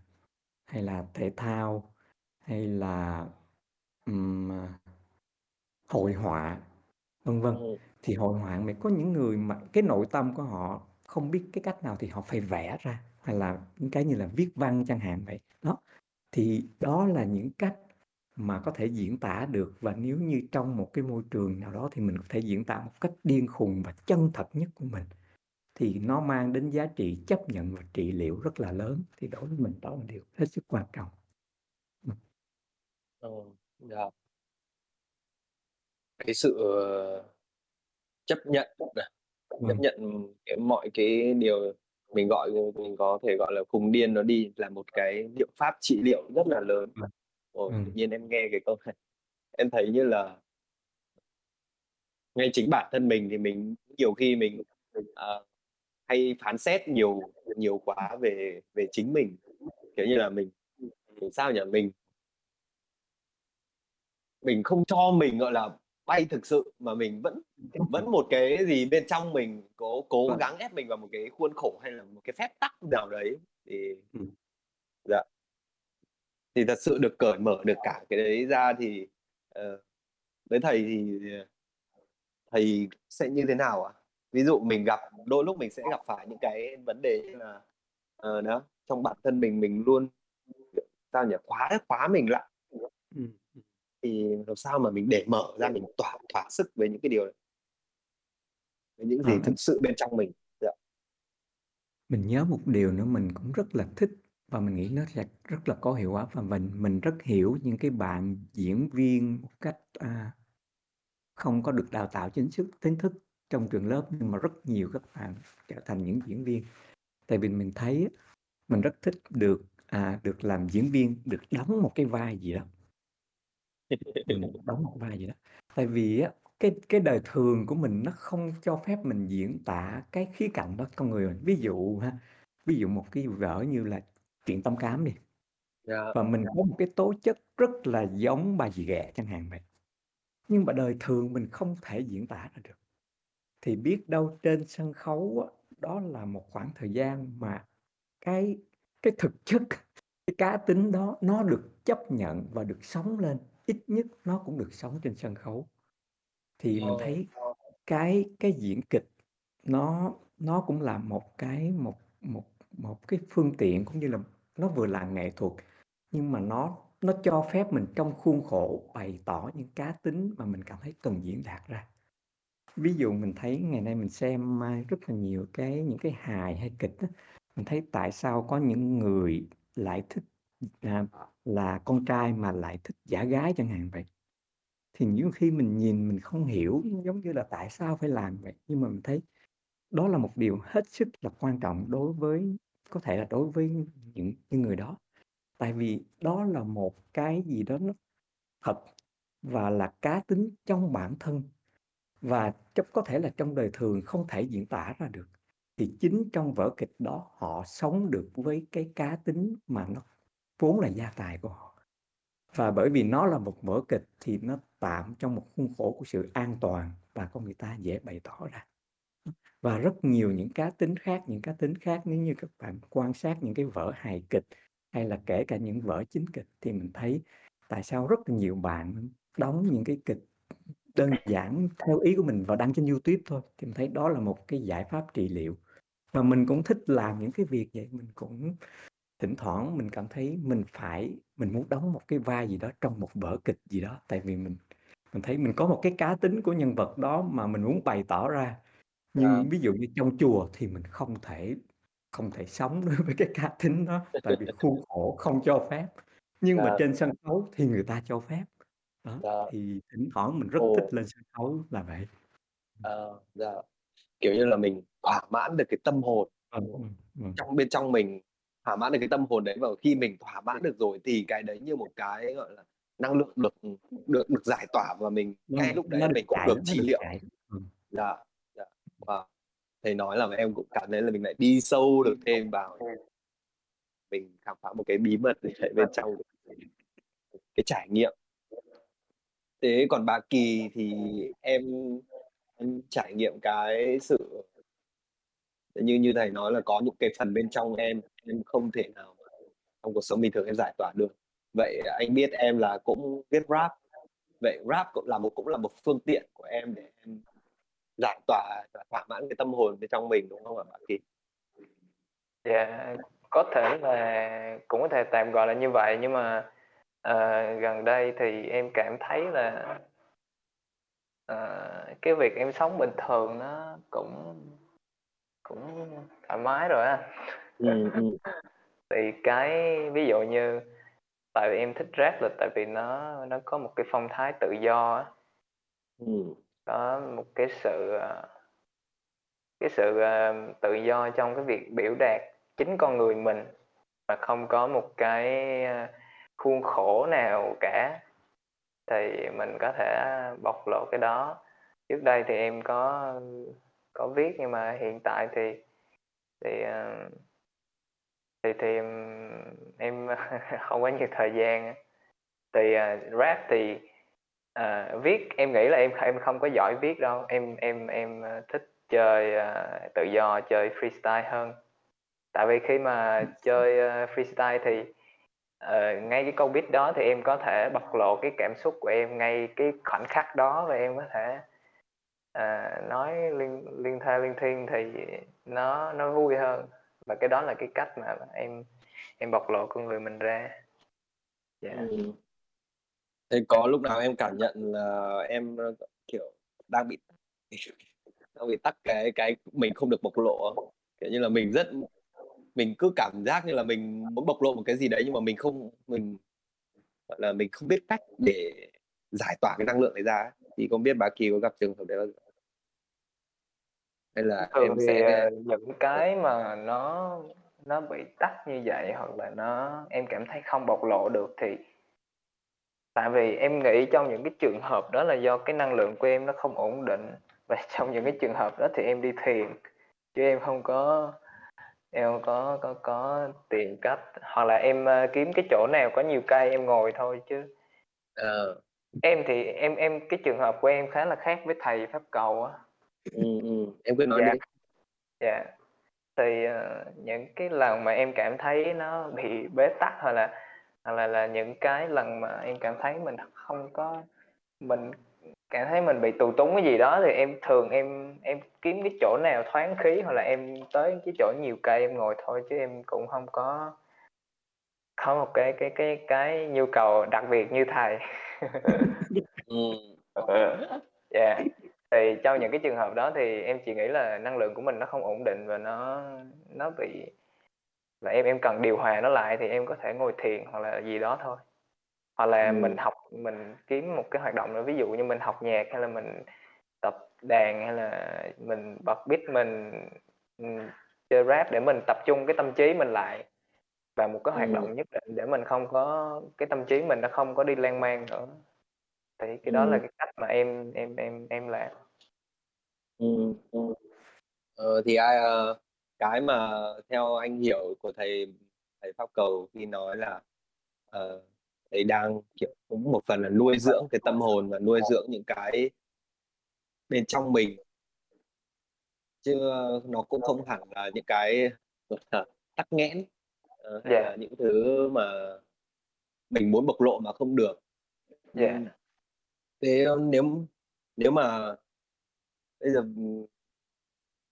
Speaker 2: hay là thể thao, hay là, à hội họa, vân vân. Thì hội họa mà có những người mà cái nội tâm của họ không biết cái cách nào thì họ phải vẽ ra, hay là những cái như là viết văn chẳng hạn vậy. Đó, thì đó là những cách mà có thể diễn tả được và nếu như trong một cái môi trường nào đó thì mình có thể diễn tả một cách điên khùng và chân thật nhất của mình. Thì nó mang đến giá trị chấp nhận và trị liệu rất là lớn, thì đối với mình đó là điều hết sức quan trọng.
Speaker 1: ừ, yeah. Cái sự, ờ, chấp nhận chấp
Speaker 2: Ừm.
Speaker 1: nhận cái mọi cái điều mình gọi mình có thể gọi là khùng điên nó đi là một cái liệu pháp trị liệu rất là lớn.
Speaker 2: Vâng.
Speaker 1: Ồ, tự
Speaker 2: Ừm.
Speaker 1: nhiên em nghe cái câu này, em thấy như là ngay chính bản thân mình thì mình nhiều khi mình, ờ, hay phán xét nhiều nhiều quá về về chính mình, kiểu như là, mình mình sao nhỉ? Mình mình không cho mình, gọi là, bay thực sự mà mình vẫn vẫn một cái gì bên trong mình cố cố
Speaker 2: Vâng.
Speaker 1: gắng ép mình vào một cái khuôn khổ hay là một cái phép tắc nào đấy thì
Speaker 2: Ừm.
Speaker 1: dạ. Thì thật sự được cởi mở được cả cái đấy ra thì, ờ, với thầy thì, thầy sẽ như thế nào ạ? Ví dụ mình gặp đôi lúc mình sẽ gặp phải những cái vấn đề như là, ờ, đó, trong bản thân mình mình luôn, sao nhỉ? Khóa khóa mình lại.
Speaker 2: Ừm.
Speaker 1: Thì làm sao mà mình để mở ra mình tỏa thỏa sức với những cái điều với những gì
Speaker 2: Ờ,
Speaker 1: thực sự bên trong mình? Dạ.
Speaker 2: Mình nhớ một điều nữa mình cũng rất là thích và mình nghĩ nó sẽ rất là có hiệu quả và mình mình rất hiểu những cái bạn diễn viên một cách, à, không có được đào tạo chính sức chính thức trong trường lớp, nhưng mà rất nhiều các bạn trở thành những diễn viên. Tại vì mình thấy mình rất thích được, à, được làm diễn viên, được đóng một cái vai gì đó. Mình đóng một vai gì đó. Tại vì á, cái cái đời thường của mình nó không cho phép mình diễn tả cái khía cạnh đó con người mình. Ví dụ ha, ví dụ một cái vở như là "Chuyện Tâm Cám" đi,
Speaker 1: Dạ.
Speaker 2: và mình có một cái tố chất rất là giống bà dì ghẻ chẳng hạn vậy. Nhưng mà đời thường mình không thể diễn tả ra được. Thì biết đâu trên sân khấu á, đó là một khoảng thời gian mà cái cái thực chất, cái cá tính đó nó được chấp nhận và được sống lên, ít nhất nó cũng được sống trên sân khấu. Thì mình
Speaker 1: Ờ.
Speaker 2: thấy cái cái diễn kịch nó nó cũng là một cái một một một cái phương tiện cũng như là nó vừa là nghệ thuật, nhưng mà nó nó cho phép mình trong khuôn khổ bày tỏ những cá tính mà mình cảm thấy cần diễn đạt ra. Ví dụ mình thấy ngày nay mình xem, rất là nhiều cái những cái hài hay kịch á, mình thấy tại sao có những người lại thích, à, là con trai mà lại thích giả gái chẳng hạn vậy. Thì nhiều khi mình nhìn mình không hiểu, giống như là tại sao phải làm vậy, nhưng mà mình thấy đó là một điều hết sức là quan trọng đối với có thể là đối với những những người đó. Tại vì đó là một cái gì đó nó thật và là cá tính trong bản thân và chắc có thể là trong đời thường không thể diễn tả ra được. Thì chính trong vở kịch đó họ sống được với cái cá tính mà nó vốn là gia tài của họ. Và bởi vì nó là một vở kịch thì nó tạm trong một khuôn khổ của sự an toàn và con người ta dễ bày tỏ ra. Và rất nhiều những cá tính khác, những cá tính khác nếu như các bạn quan sát những cái vở hài kịch hay là kể cả những vở chính kịch thì mình thấy tại sao rất là nhiều bạn đóng những cái kịch đơn giản theo ý của mình và đăng trên YouTube thôi thì mình thấy đó là một cái giải pháp trị liệu và mình cũng thích làm những cái việc vậy mình cũng thỉnh thoảng mình cảm thấy mình phải mình muốn đóng một cái vai gì đó trong một vở kịch gì đó tại vì mình mình thấy mình có một cái cá tính của nhân vật đó mà mình muốn bày tỏ ra nhưng
Speaker 1: Ờ.
Speaker 2: ví dụ như trong chùa thì mình không thể không thể sống đối với cái cá tính đó tại vì khuôn khổ không cho phép nhưng mà
Speaker 1: Dạ.
Speaker 2: trên sân khấu thì người ta cho phép đó
Speaker 1: Dạ.
Speaker 2: thì thỉnh thoảng mình rất
Speaker 1: Ồ.
Speaker 2: thích lên sân khấu là vậy
Speaker 1: Ờ, dạ. Kiểu như là mình thỏa mãn được cái tâm hồn
Speaker 2: ừm, vâng.
Speaker 1: trong bên trong mình, thỏa mãn được cái tâm hồn đấy và khi mình thỏa mãn được rồi thì cái đấy như một cái, gọi là, năng lượng được, được được giải tỏa và mình ngay lúc đấy mình cũng được trị liệu.
Speaker 2: Ừm.
Speaker 1: Dạ, dạ. Wow. Thầy nói làm em cũng cảm thấy là mình lại đi sâu được thêm vào mình khám phá một cái bí mật đấy bên trong cái trải nghiệm. Thế còn bà Kỳ thì em em trải nghiệm cái sự như như thầy nói là có những cái phần bên trong em, em không thể nào trong cuộc sống bình thường em giải tỏa được. Vậy anh biết em là cũng viết Rap, vậy Rap cũng là một cũng là một phương tiện của em để em giải tỏa thỏa mãn cái tâm hồn bên trong mình, đúng không ạ bạn Kỳ?
Speaker 3: Dạ, có thể là cũng có thể tạm gọi là như vậy, nhưng mà, uh, gần đây thì em cảm thấy là uh, cái việc em sống bình thường nó cũng cũng thoải mái rồi á.
Speaker 1: Ừm, ừm.
Speaker 3: Thì cái ví dụ như tại vì em thích Rap là tại vì nó nó có một cái phong thái tự do á.
Speaker 1: Ừm.
Speaker 3: Có một cái sự, ờ cái sự, ờ, tự do trong cái việc biểu đạt chính con người mình mà không có một cái, a, khuôn khổ nào cả. Thì mình có thể bộc lộ cái đó. Trước đây thì em có có viết nhưng mà hiện tại thì thì, ờ, thì thì, em không có nhiều thời gian. Thì, uh, Rap thì, uh, viết em nghĩ là em em không có giỏi viết đâu, em em em, thích chơi, uh, tự do, chơi freestyle hơn. Tại vì khi mà chơi, uh, freestyle thì, uh, ngay cái câu beat đó thì em có thể bộc lộ cái cảm xúc của em ngay cái khoảnh khắc đó và em có thể, à, nói liên liên thê liên thiên thì nó nó vui hơn. Và cái đó là cái cách mà em em bộc lộ con người mình ra. Dạ.
Speaker 1: Ừm. Thế có lúc nào em cảm nhận là em, ơ, kiểu, đang bị đang bị tắc cái cái mình không được bộc lộ không? Kiểu như là mình rất mình cứ cảm giác như là mình muốn bộc lộ một cái gì đấy nhưng mà mình không mình, gọi là, mình không biết cách để giải tỏa cái năng lượng đấy ra ấy. Thì không biết bà Kỳ có gặp trường hợp đấy bao giờ? Hay là
Speaker 3: Thường
Speaker 1: em
Speaker 3: thì,
Speaker 1: sẽ
Speaker 3: ờ, những cái mà nó nó bị tắc như vậy hoặc là nó em cảm thấy không bộc lộ được thì tại vì em nghĩ trong những cái trường hợp đó là do cái năng lượng của em nó không ổn định và trong những cái trường hợp đó thì em đi thiền, chứ em không có em hông có có có tìm cách hoặc là em, ơ, kiếm cái chỗ nào có nhiều cây em ngồi thôi chứ
Speaker 1: Ờ.
Speaker 3: Em thì em em cái trường hợp của em khá là khác với thầy Pháp Cầu á.
Speaker 1: Ừm, ừm, em cứ nói
Speaker 3: Dạ.
Speaker 1: đi.
Speaker 3: Dạ. Thì, ờ, những cái lần mà em cảm thấy nó bị bế tắc hoặc là hoặc là là những cái lần mà em cảm thấy mình không có mình cảm thấy mình bị tù túng cái gì đó thì em thường em em kiếm cái chỗ nào thoáng khí hoặc là em tới cái chỗ nhiều cây em ngồi thôi chứ em cũng hông có có một cái cái cái cái nhu cầu đặc biệt như thầy.
Speaker 1: Ừm.
Speaker 3: Yeah. Thì trong những cái trường hợp đó thì em chỉ nghĩ là năng lượng của mình nó không ổn định và nó nó bị và em em cần điều hòa nó lại thì em có thể ngồi thiền hoặc là gì đó thôi. Hoặc là
Speaker 1: Ừm.
Speaker 3: mình học mình kiếm một cái hoạt động nữa, ví dụ như mình học nhạc hay là mình tập đàn hay là mình bật beat mình, ừm, chơi Rap để mình tập trung cái tâm trí mình lại vào một cái hoạt
Speaker 1: Ừm.
Speaker 3: động nhất định để mình không có cái tâm trí mình nó không có đi lan man nữa. Thì cái đó là
Speaker 1: Ừm.
Speaker 3: cái cách mà em em em em làm.
Speaker 1: Ừm, ừm. Ờ, thì ai, ờ, cái mà theo anh hiểu của thầy thầy Pháp Cầu khi nói là, ờ, thầy đang, kiểu, cũng một phần là nuôi dưỡng cái tâm hồn và nuôi dưỡng những cái bên trong mình. Chứ, ơ, nó cũng không hẳn là những cái, gọi là, tắc nghẽn, ờ, hay là những thứ mà mình muốn bộc lộ mà không được. Ừm. Thế, ơ, nếu nếu mà bây giờ,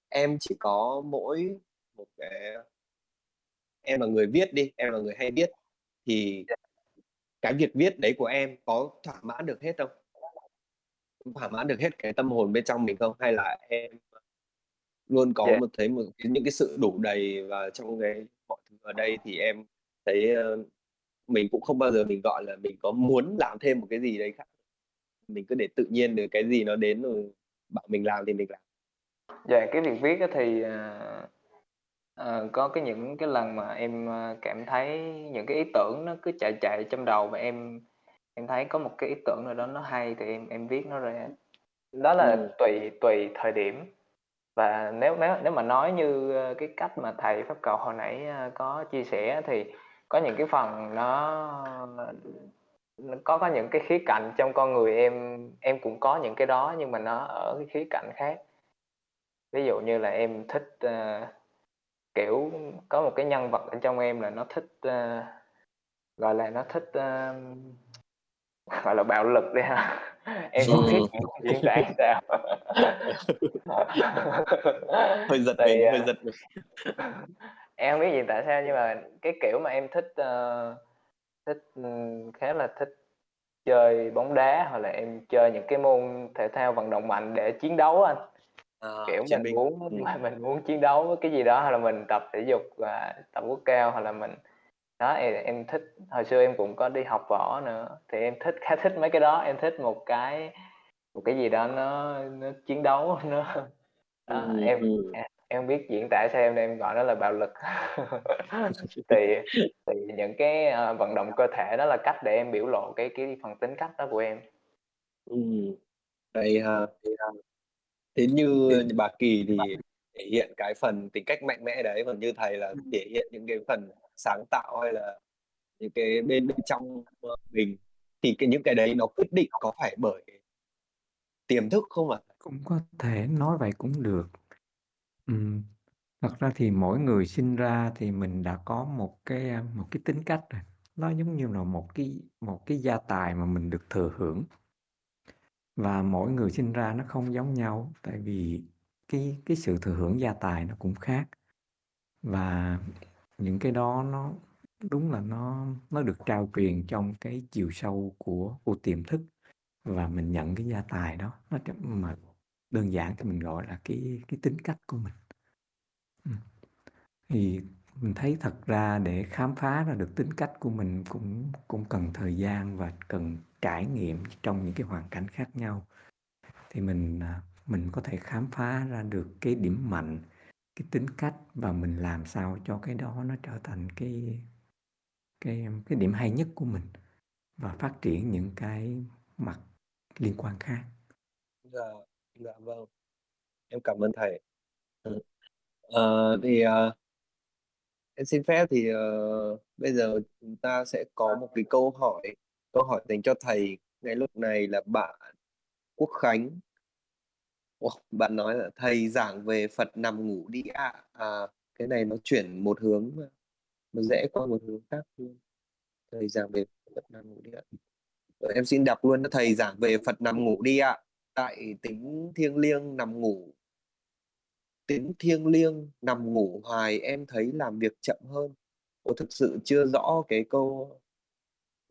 Speaker 1: em chỉ có mỗi một cái em là người viết đi, em là người hay viết, thì cái việc viết đấy của em có thỏa mãn được hết không? Thỏa mãn được hết cái tâm hồn bên trong mình không? Hay là em, luôn có
Speaker 3: Yeah.
Speaker 1: một thấy một những cái sự đủ đầy và trong cái mọi thứ ở đây thì em thấy, ơ, mình cũng không bao giờ mình, gọi là, mình có muốn làm thêm một cái gì đấy khác. Mình cứ để tự nhiên rồi cái gì nó đến rồi bảo mình làm thì mình làm.
Speaker 3: Yeah, cái việc viết thì, ờ, có cái những cái lần mà em, ơ, cảm thấy những cái ý tưởng nó cứ chạy chạy trong đầu và em em thấy có một cái ý tưởng nào đó nó hay thì em em viết nó ra. Đó là
Speaker 1: Ừm.
Speaker 3: tùy tùy thời điểm. Và nếu nếu nếu mà nói như, cái cách mà thầy Pháp Cầu hồi nãy, có chia sẻ thì có những cái phần nó có có những cái khía cạnh trong con người em em cũng có những cái đó nhưng mà nó ở cái khía cạnh khác. Ví dụ như là em thích, ơ, kiểu, có một cái nhân vật ở trong em là nó thích, ơ, gọi là, nó thích, ơ, gọi là, bạo lực đi ha. Em không biết diễn tả sao.
Speaker 1: Hơi giật
Speaker 3: Thì,
Speaker 1: mình, hơi giật mình.
Speaker 3: em hông biết diễn tả sao nhưng mà cái kiểu mà em thích, ơ, thích, ừm, khá là thích chơi bóng đá hoặc là em chơi những cái môn thể thao vận động mạnh để chiến đấu anh.
Speaker 1: À,
Speaker 3: Kiểu, mình
Speaker 1: binh.
Speaker 3: muốn mà mình muốn chiến đấu với cái gì đó hay là mình tập thể dục và tập quốc cao hoặc là mình đó, em em thích hồi xưa em cũng có đi học võ nữa, thì em thích khá thích mấy cái đó, em thích một cái một cái gì đó nó nó chiến đấu, nó đó,
Speaker 1: Ừm,
Speaker 3: em
Speaker 1: ừm.
Speaker 3: Em biết diễn tả sao em em gọi nó là bạo lực. Thì thì những cái, ờ, vận động cơ thể đó là cách để em biểu lộ cái cái phần tính cách đó của em.
Speaker 1: Ừm, hay ha. Thế như như bà Kỳ thì thể hiện cái phần tính cách mạnh mẽ đấy, còn như thầy là thể hiện những cái phần sáng tạo hay là những cái bên bên trong, mình, thì cái những cái đấy nó quyết định có phải bởi tiềm thức không ạ?
Speaker 2: Cũng có thể nói vậy cũng được. Ừm, thật ra thì mỗi người sinh ra thì mình đã có một cái, a, một cái tính cách rồi, nó giống như là một cái một cái gia tài mà mình được thừa hưởng. Và mỗi người sinh ra nó không giống nhau, tại vì cái cái sự thừa hưởng gia tài nó cũng khác. Và những cái đó nó đúng là nó nó được trao truyền trong cái chiều sâu của của tiềm thức và mình nhận cái gia tài đó, nó tr mà đơn giản thì mình gọi là cái cái tính cách của mình. Thì mình thấy thật ra để khám phá ra được tính cách của mình cũng cũng cần thời gian và cần trải nghiệm trong những cái hoàn cảnh khác nhau. Thì mình, à, mình có thể khám phá ra được cái điểm mạnh, cái tính cách và mình làm sao cho cái đó nó trở thành cái cái, cái điểm hay nhất của mình và phát triển những cái mặt liên quan khác.
Speaker 1: Dạ, dạ vâng. Em cảm ơn thầy. Ừ. Ờ, thì, à, em xin phép thì, uh, bây giờ chúng ta sẽ có một cái câu hỏi, câu hỏi dành cho thầy ngay lúc này là bạn Quốc Khánh. oh, bạn nói là "Thầy giảng về Phật nằm ngủ đi ạ." À, cái này nó chuyển một hướng mà, nó rẽ qua một hướng khác luôn. "Thầy giảng về Phật nằm ngủ đi ạ." Ờ, em xin đọc luôn: "Thầy giảng về Phật nằm ngủ đi ạ. Tại tính thiêng liêng nằm ngủ tính thiêng liêng nằm ngủ hoài em thấy làm việc chậm hơn." cô thực sự chưa rõ cái câu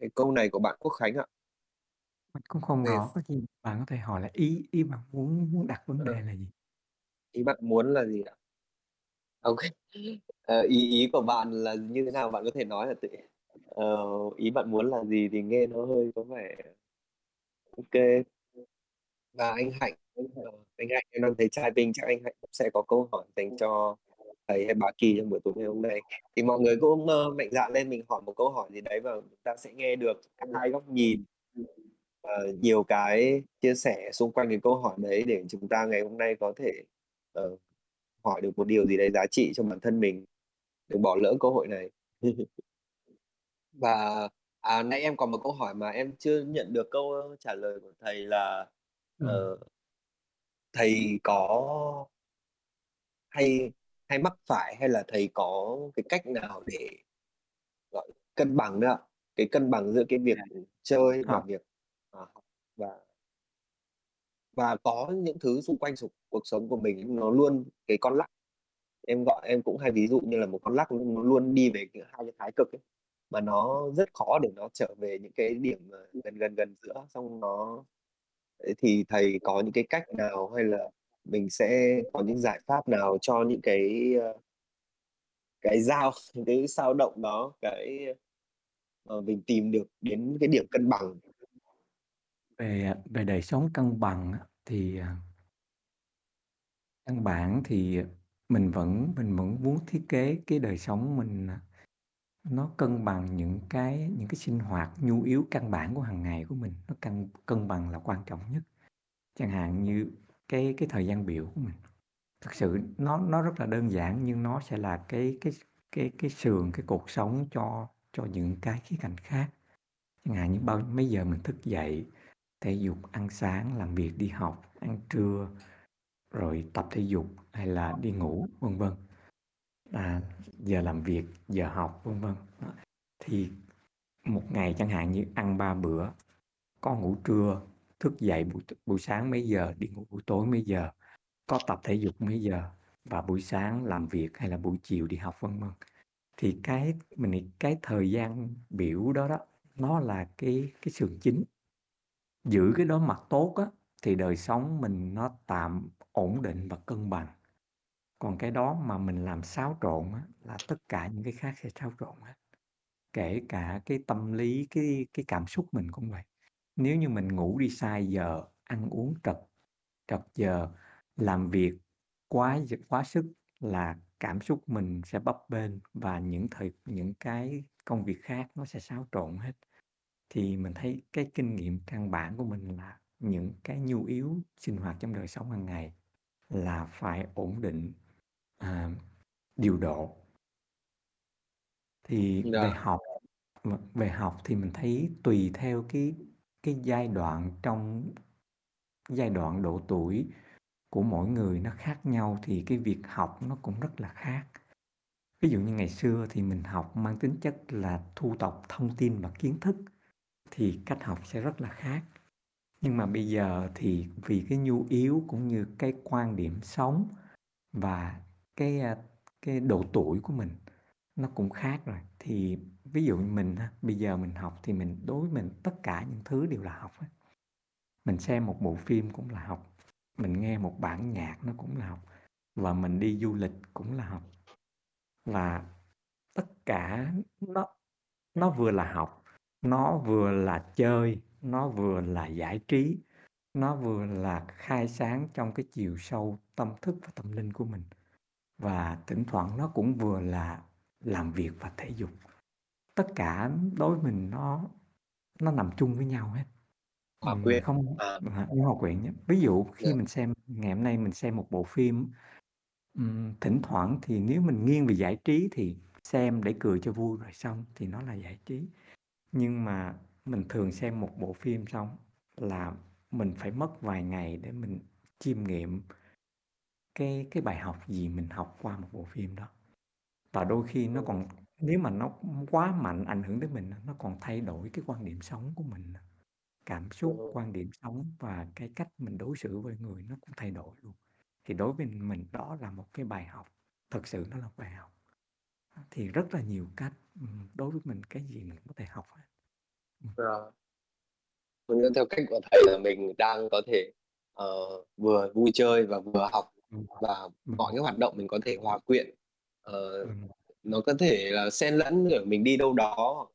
Speaker 1: cái câu này của bạn Quốc Khánh ạ.
Speaker 2: Mình cũng không
Speaker 1: Về
Speaker 2: rõ, có gì bạn có thể hỏi là ý ý bạn muốn muốn đặt vấn
Speaker 1: Ờ.
Speaker 2: đề là gì?
Speaker 1: Ý bạn muốn là gì ạ? Ô Ờ, ý ý của bạn là như thế nào? Bạn có thể nói là tự ờ, ý bạn muốn là gì thì nghe nó hơi có vẻ OK. Và anh Hạnh, anh Hạnh em đang thấy chat bên chắc anh Hạnh cũng sẽ có câu hỏi dành cho thầy hay bà Kỳ trong buổi tối ngày hôm nay. Thì mọi người cũng, ơ, mạnh dạn lên mình hỏi một câu hỏi gì đấy và chúng ta sẽ nghe được hai góc nhìn, ờ, nhiều cái chia sẻ xung quanh cái câu hỏi đấy để chúng ta ngày hôm nay có thể, ờ, hỏi được một điều gì đấy giá trị cho bản thân mình, đừng bỏ lỡ cơ hội này. Và, à, nãy em còn một câu hỏi mà em chưa nhận được câu, trả lời của thầy là, ờ thầy có hay hay mắc phải hay là thầy có cái cách nào để, gọi, cân bằng ạ? Cái cân bằng giữa cái việc,
Speaker 2: À.
Speaker 1: chơi và
Speaker 2: Học.
Speaker 1: việc, ờ, học và và có những thứ xung quanh sục cuộc sống của mình nó luôn cái con lắc, em gọi em cũng hay ví dụ như là một con lắc nó luôn đi về cái hai cái thái cực ấy, mà nó rất khó để nó trở về những cái điểm, ờ, gần gần gần giữa xong nó thì thầy có những cái cách nào hay là mình sẽ có những giải pháp nào cho những cái, ờ, cái dao, những cái xao động đó, cái, ờ, mình tìm được đến cái điểm cân bằng?
Speaker 2: Về, à, về đời sống cân bằng thì, à, căn bản thì, mình vẫn mình vẫn muốn thiết kế cái đời sống mình, à, nó cân bằng những cái những cái sinh hoạt nhu yếu căn bản của hàng ngày của mình, nó cân cân bằng là quan trọng nhất. Chẳng hạn như cái cái thời gian biểu của mình. Thực sự nó nó rất là đơn giản nhưng nó sẽ là cái cái cái cái sườn, cái cuộc sống cho cho những cái khía cạnh khác. Chẳng hạn như bao mấy giờ mình thức dậy, thể dục, ăn sáng, làm việc, đi học, ăn trưa, rồi tập thể dục hay là đi ngủ, vân vân. À, giờ làm việc, giờ học, vân vân. Thì một ngày chẳng hạn như ăn ba bữa, có ngủ trưa, thức dậy buổi buổi sáng mấy giờ, đi ngủ buổi tối mấy giờ, có tập thể dục mấy giờ và buổi sáng làm việc hay là buổi chiều đi học, vân vân. Thì cái mình nghĩ cái thời gian biểu đó đó, nó là cái cái sườn chính. Giữ cái đó mặt tốt á, thì đời sống mình nó tạm ổn định và cân bằng. Còn cái đó mà mình làm xáo trộn á, là tất cả những cái khác sẽ xáo trộn hết. Kể cả cái tâm lý, cái cái cảm xúc mình cũng vậy. Nếu như mình ngủ đi sai giờ, ăn uống trật trật giờ, làm việc quá quá sức là cảm xúc mình sẽ bấp bênh và những thời những cái công việc khác nó sẽ xáo trộn hết. Thì mình thấy cái kinh nghiệm căn bản của mình là những cái nhu yếu sinh hoạt trong đời sống hàng ngày là phải ổn định, à, điều độ. Thì về
Speaker 1: Dạ.
Speaker 2: học v về học thì mình thấy tùy theo cái cái giai đoạn trong giai đoạn độ tuổi của mỗi người nó khác nhau thì cái việc học nó cũng rất là khác. Ví dụ như ngày xưa thì mình học mang tính chất là thu thập thông tin và kiến thức, thì cách học sẽ rất là khác. Nhưng mà bây giờ thì vì cái nhu yếu cũng như cái quan điểm sống và cái, cái độ tuổi của mình nó cũng khác rồi. Thì ví dụ như mình bây giờ mình học thì mình đối với mình tất cả những thứ đều là học. Mình xem một bộ phim cũng là học, mình nghe một bản nhạc nó cũng là học, và mình đi du lịch cũng là học. Và tất cả nó nó vừa là học, nó vừa là chơi, nó vừa là giải trí, nó vừa là khai sáng trong cái chiều sâu tâm thức và tâm linh của mình. Và thỉnh thoảng nó cũng vừa là làm việc và thể dục. Tất cả đối với mình nó nó nằm chung với nhau hết.
Speaker 1: Hòa quyện,
Speaker 2: không
Speaker 1: à.
Speaker 2: hòa quyện nhá. Ví dụ khi
Speaker 1: Dạ.
Speaker 2: mình xem ngày hôm nay mình xem một bộ phim, thỉnh thoảng thì nếu mình nghiêng về giải trí thì xem để cười cho vui rồi xong thì nó là giải trí. Nhưng mà mình thường xem một bộ phim xong là mình phải mất vài ngày để mình chiêm nghiệm cái cái bài học gì mình học qua một bộ phim đó. Và đôi khi nó còn nếu mà nó quá mạnh ảnh hưởng đến mình nó còn thay đổi cái quan điểm sống của mình. Cảm xúc,
Speaker 1: Ừm.
Speaker 2: quan điểm sống và cái cách mình đối xử với người nó cũng thay đổi luôn. Thì đối với mình đó là một cái bài học, thực sự nó là bài học. thì rất là nhiều cách, ừm, đối với mình cái gì mình có thể học. Ừm.
Speaker 1: Rồi. Có theo cách của thầy là mình đang có thể, ờ, vừa vui chơi và vừa học
Speaker 2: Ừm.
Speaker 1: và mọi cái hoạt động mình có thể hòa quyện, ờ,
Speaker 2: Ừm.
Speaker 1: nó có thể là xen lẫn, kiểu, mình đi đâu đó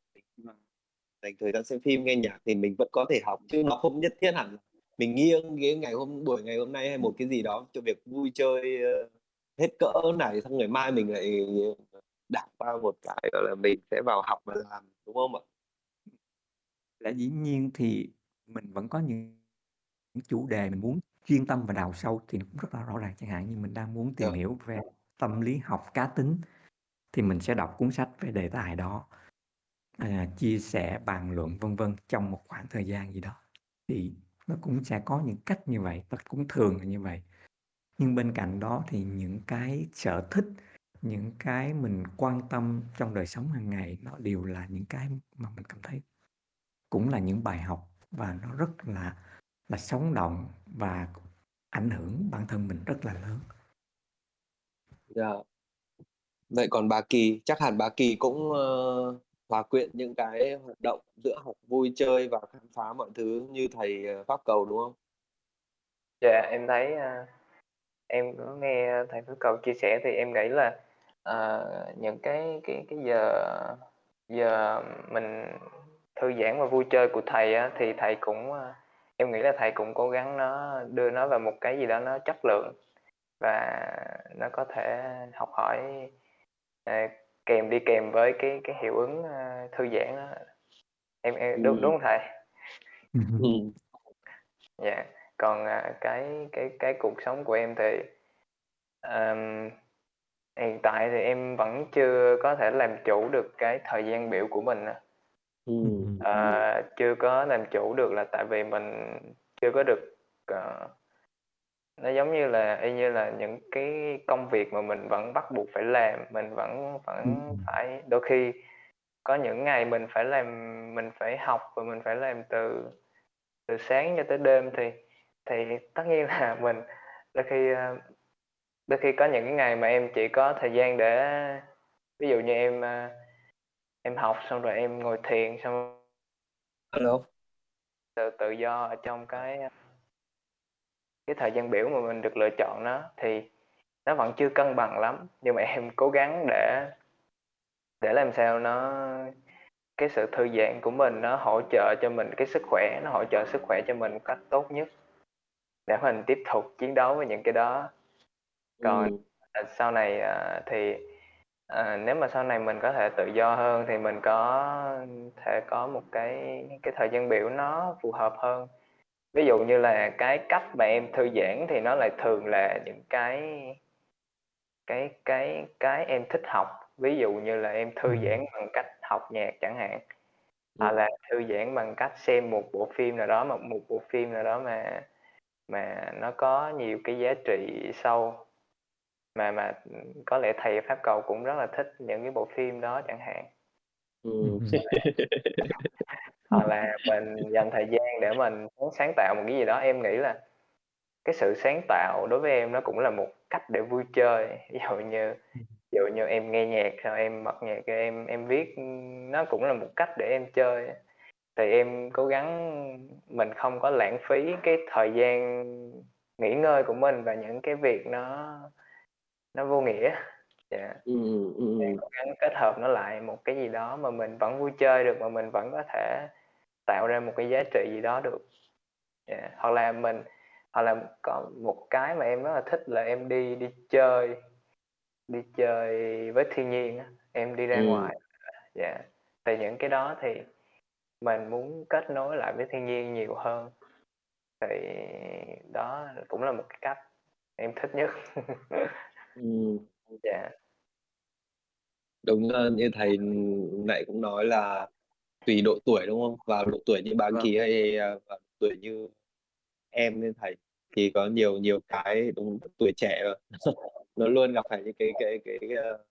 Speaker 1: dành thời gian xem phim, nghe nhạc thì mình vẫn có thể học, chứ nó không nhất thiết hẳn là mình nghiêng cái ngày hôm buổi ngày hôm nay hay một cái gì đó cho việc vui chơi, ơ, hết cỡ này, xong ngày mai mình lại, ờ, đạp qua một cái, gọi là, mình sẽ vào học và làm, đúng không ạ?
Speaker 2: Lẽ dĩ nhiên thì mình vẫn có những những chủ đề mình muốn chuyên tâm và đào sâu thì nó cũng rất là rõ ràng, chẳng hạn như mình đang muốn tìm
Speaker 1: Dạ.
Speaker 2: hiểu về tâm lý học cá tính, thì mình sẽ đọc cuốn sách về đề tài đó, à, chia sẻ, bàn luận, vân vân, trong một khoảng thời gian gì đó. Thì nó cũng sẽ có những cách như vậy, và cũng thường là như vậy. Nhưng bên cạnh đó thì những cái sở thích, những cái mình quan tâm trong đời sống hàng ngày nó đều là những cái mà mình cảm thấy cũng là những bài học và nó rất là là sống động và ảnh hưởng bản thân mình rất là lớn.
Speaker 1: Dạ. Vậy còn bà Kỳ, chắc hẳn bà Kỳ cũng, ơ, hòa quyện những cái hoạt động giữa học vui chơi và khám phá mọi thứ như thầy, ờ, Pháp Cầu, đúng không?
Speaker 3: Dạ, em thấy, a, em có nghe thầy Pháp Cầu chia sẻ thì em nghĩ là, ờ, những cái cái cái giờ giờ mình thư giãn và vui chơi của thầy á, thì thầy cũng, a em nghĩ là thầy cũng cố gắng nó đưa nó vào một cái gì đó nó chất lượng và nó có thể học hỏi, ờ, kèm đi kèm với cái cái hiệu ứng, a, thư giãn đó. Em em đúng đúng
Speaker 1: Ừm.
Speaker 3: hông thầy?
Speaker 1: Ừm.
Speaker 3: Dạ, còn, à, cái cái cái cuộc sống của em thì, ờm, hiện tại thì em vẫn chưa có thể làm chủ được cái thời gian biểu của mình. Ờ, chưa có làm chủ được là tại vì mình chưa có được, ờ nó giống như là y như là những cái công việc mà mình vẫn bắt buộc phải làm, mình vẫn vẫn
Speaker 2: Ừm.
Speaker 3: phải đôi khi có những ngày mình phải làm mình phải học và mình phải làm từ từ sáng cho tới đêm thì thì tất nhiên là mình đôi khi, a đôi khi có những cái ngày mà em chỉ có thời gian để ví dụ như em, em học xong rồi em ngồi thiền xong
Speaker 1: Alo.
Speaker 3: Tự tự do ở trong cái, cái thời gian biểu mà mình được lựa chọn nó thì nó vẫn chưa cân bằng lắm, nhưng mà em cố gắng để để làm sao nó cái sự thư giãn của mình nó hỗ trợ cho mình cái sức khỏe, nó hỗ trợ sức khỏe cho mình một cách tốt nhất để mình tiếp tục chiến đấu với những cái đó. Còn, ờ, sau này, ờ, thì, ờ, nếu mà sau này mình có thể tự do hơn thì mình có thể có một cái cái thời gian biểu nó phù hợp hơn. Ví dụ như là cái cách mà em thư giãn thì nó lại thường là những cái cái cái cái em thích học, ví dụ như là em thư
Speaker 2: Ừm.
Speaker 3: giãn bằng cách học nhạc chẳng hạn, hoặc
Speaker 1: Ừm.
Speaker 3: là thư giãn bằng cách xem một bộ phim nào đó, mà một bộ phim nào đó mà mà nó có nhiều cái giá trị sâu. Mà mà, có lẽ thầy Pháp Cầu cũng rất là thích những cái bộ phim đó chẳng hạn.
Speaker 1: Ừm.
Speaker 3: Hoặc là mình dành thời gian để mình sáng tạo một cái gì đó, em nghĩ là cái sự sáng tạo đối với em nó cũng là một cách để vui chơi. Ví dụ như ví dụ như em nghe nhạc xong em bật nhạc ra em em viết, nó cũng là một cách để em chơi. Thì em cố gắng mình không có lãng phí cái thời gian nghỉ ngơi của mình vào những cái việc nó nó vô nghĩa. Dạ.
Speaker 1: Ừm, ừm,
Speaker 3: Em
Speaker 1: ừm.
Speaker 3: cố gắng kết hợp nó lại một cái gì đó mà mình vẫn vui chơi được, mà mình vẫn có thể tạo ra một cái giá trị gì đó được. Dạ, hoặc là mình hoặc là có một cái mà em rất là thích là em đi đi chơi, đi chơi với thiên nhiên em đi ra
Speaker 1: Ừm.
Speaker 3: ngoài dạ, thì những cái đó thì mình muốn kết nối lại với thiên nhiên nhiều hơn. Thì đó cũng là một cái cách em thích nhất.
Speaker 1: Ừm.
Speaker 3: Dạ.
Speaker 1: Đúng, ơ, như thầy, nãy cũng nói là tùy độ tuổi, đúng không? Vào độ tuổi như bà
Speaker 2: Vâng.
Speaker 1: Kỳ hay, a, vào tuổi như em với thầy thì có nhiều nhiều cái đúng tuổi trẻ mà, nó luôn gặp phải những cái cái cái, ơ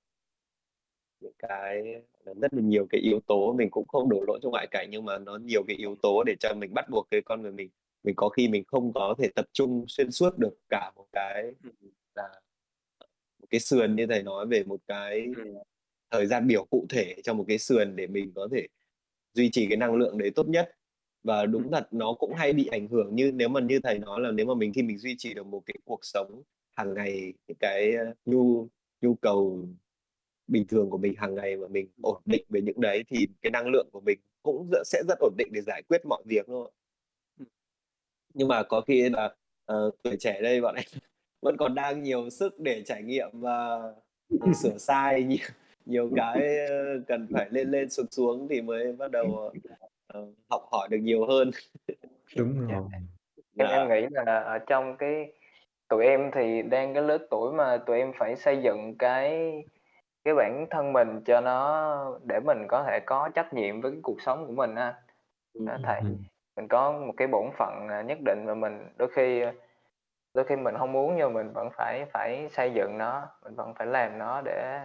Speaker 1: những cái là rất là nhiều cái yếu tố, mình cũng không đổ lỗi cho ngoại cảnh, nhưng mà nó nhiều cái yếu tố để cho mình bắt buộc cái con người mình mình có khi mình không có thể tập trung xuyên suốt được cả một cái
Speaker 2: Ừm.
Speaker 1: là cái sườn như thầy nói về một cái
Speaker 2: Ừm.
Speaker 1: thời gian biểu cụ thể cho một cái sườn để mình có thể duy trì cái năng lượng đấy tốt nhất. Và đúng thật nó cũng hay bị ảnh hưởng như nếu mà như thầy nói là nếu mà mình khi mình duy trì được một cái cuộc sống hàng ngày những cái nhu nhu cầu bình thường của mình hàng ngày mà mình ổn định về những đấy thì cái năng lượng của mình cũng sẽ rất ổn định để giải quyết mọi việc thôi nhưng mà có khi là uh, tuổi trẻ đây bọn em vẫn còn đang nhiều sức để trải nghiệm và sửa sai nhiều, nhiều cái cần phải lên lên xuống xuống thì mới bắt đầu uh, học hỏi được nhiều hơn.
Speaker 2: Đúng
Speaker 3: dạ.
Speaker 2: rồi.
Speaker 3: Em em nghĩ là ở trong cái tụi em thì đang cái lứa tuổi mà tụi em phải xây dựng cái cái bản thân mình cho nó để mình có thể có trách nhiệm với cái cuộc sống của mình ha. Đó, thầy mình có một cái bổn phận à, nhất định và mình đôi khi đôi khi mình không muốn nhưng mình vẫn phải phải xây dựng nó mình vẫn phải làm nó để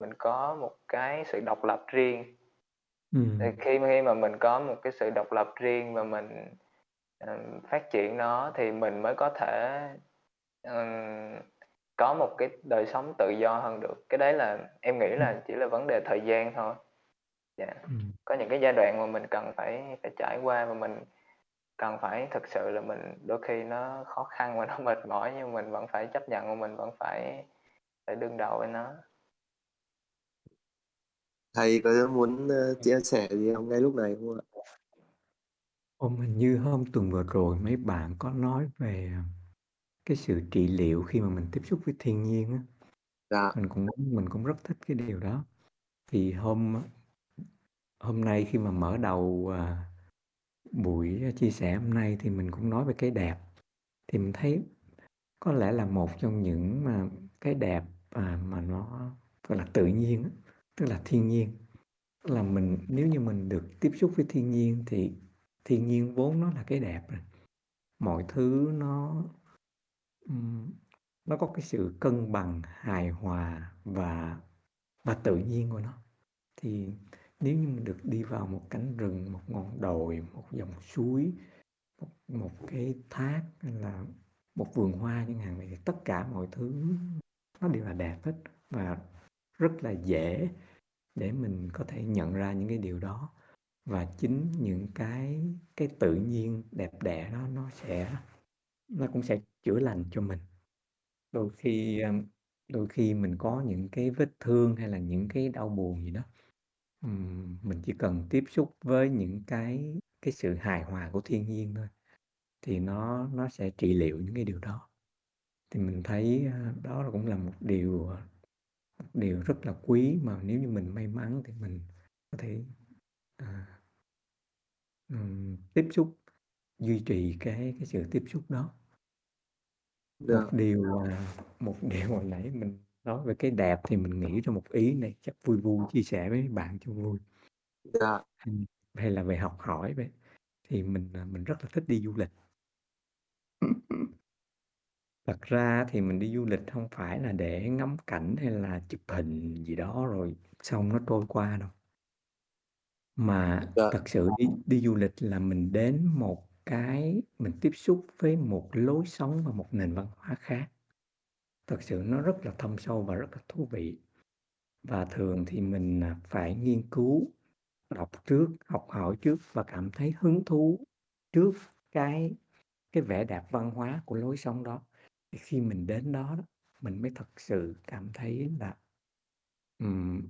Speaker 3: mình có một cái sự độc lập riêng
Speaker 2: ừ.
Speaker 3: thì khi khi mà mình có một cái sự độc lập riêng và mình uh, phát triển nó thì mình mới có thể uh, có một cái đời sống tự do hơn được cái đấy là em nghĩ là chỉ là vấn đề thời gian thôi dạ
Speaker 2: Ừ.
Speaker 3: có những cái giai đoạn mà mình cần phải phải trải qua và mình cần phải thực sự là mình đôi khi nó khó khăn và nó mệt mỏi nhưng mình vẫn phải chấp nhận và mình vẫn phải phải đương đầu với nó
Speaker 1: thầy có muốn uh, chia sẻ gì không ngay lúc này không ạ
Speaker 2: Hôm hình như hôm tuần vừa rồi mấy bạn có nói về cái sự trị liệu khi mà mình tiếp xúc với thiên nhiên á.
Speaker 1: dạ
Speaker 2: Mình cũng mình cũng rất thích cái điều đó. Thì hôm hôm nay khi mà mở đầu à, buổi chia sẻ hôm nay thì mình cũng nói về cái đẹp. Thì mình thấy có lẽ là một trong những mà cái đẹp mà, mà nó gọi là tự nhiên tức là thiên nhiên. Tức là mình nếu như mình được tiếp xúc với thiên nhiên thì thiên nhiên vốn nó là cái đẹp rồi. Mọi thứ nó nó có cái sự cân bằng, hài hòa và và tự nhiên của nó. Thì nếu như mình được đi vào một cánh rừng, một ngọn đồi, một dòng suối, một, một cái thác hay là một vườn hoa chẳng hạn thì tất cả mọi thứ nó đều là đẹp hết và rất là dễ để mình có thể nhận ra những cái điều đó. Và chính những cái cái tự nhiên đẹp đẽ đó nó sẽ nó cũng sẽ chữa lành cho mình. Đôi khi đôi khi mình có những cái vết thương hay là những cái đau buồn gì đó ừm, mình chỉ cần tiếp xúc với những cái cái sự hài hòa của thiên nhiên thôi thì nó nó sẽ trị liệu những cái điều đó. Thì mình thấy à, đó là cũng là một điều à, một điều rất là quý mà nếu như mình may mắn thì mình có thể à, ừm, tiếp xúc duy trì cái cái sự tiếp xúc đó.
Speaker 1: Dạ.
Speaker 2: một điều à, một điều hồi nãy mình nói về cái đẹp thì mình nghĩ ra một ý này chắc vui vui chia sẻ với bạn cho vui.
Speaker 1: Dạ.
Speaker 2: Hay, hay là về học hỏi vậy? Thì mình à, mình rất là thích đi du lịch. Thật ra thì mình đi du lịch không phải là để ngắm cảnh hay là chụp hình gì đó rồi xong nó trôi qua đâu. Mà
Speaker 1: dạ.
Speaker 2: thật sự đi đi du lịch là mình đến một cái mình tiếp xúc với một lối sống và một nền văn hóa khác thật sự nó rất là thâm sâu và rất là thú vị. Và thường thì mình à, phải nghiên cứu đọc trước học hỏi trước và cảm thấy hứng thú trước cái cái vẻ đẹp văn hóa của lối sống đó. Thì khi mình đến đó, đó mình mới thật sự cảm thấy là um,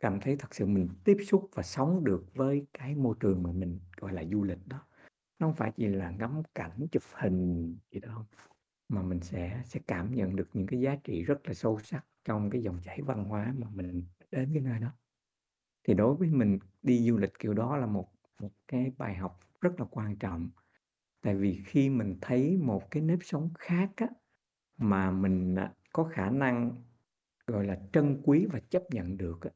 Speaker 2: cảm thấy thật sự mình tiếp xúc và sống được với cái môi trường mà mình gọi là du lịch đó. Nó không phải chỉ là ngắm cảnh chụp hình gì đâu mà mình sẽ sẽ cảm nhận được những cái giá trị rất là sâu sắc trong cái dòng chảy văn hóa mà mình đến cái nơi đó. Thì đối với mình đi du lịch kiểu đó là một một cái bài học rất là quan trọng. Tại vì khi mình thấy một cái nếp sống khác á, mà mình à, có khả năng gọi là trân quý và chấp nhận được á,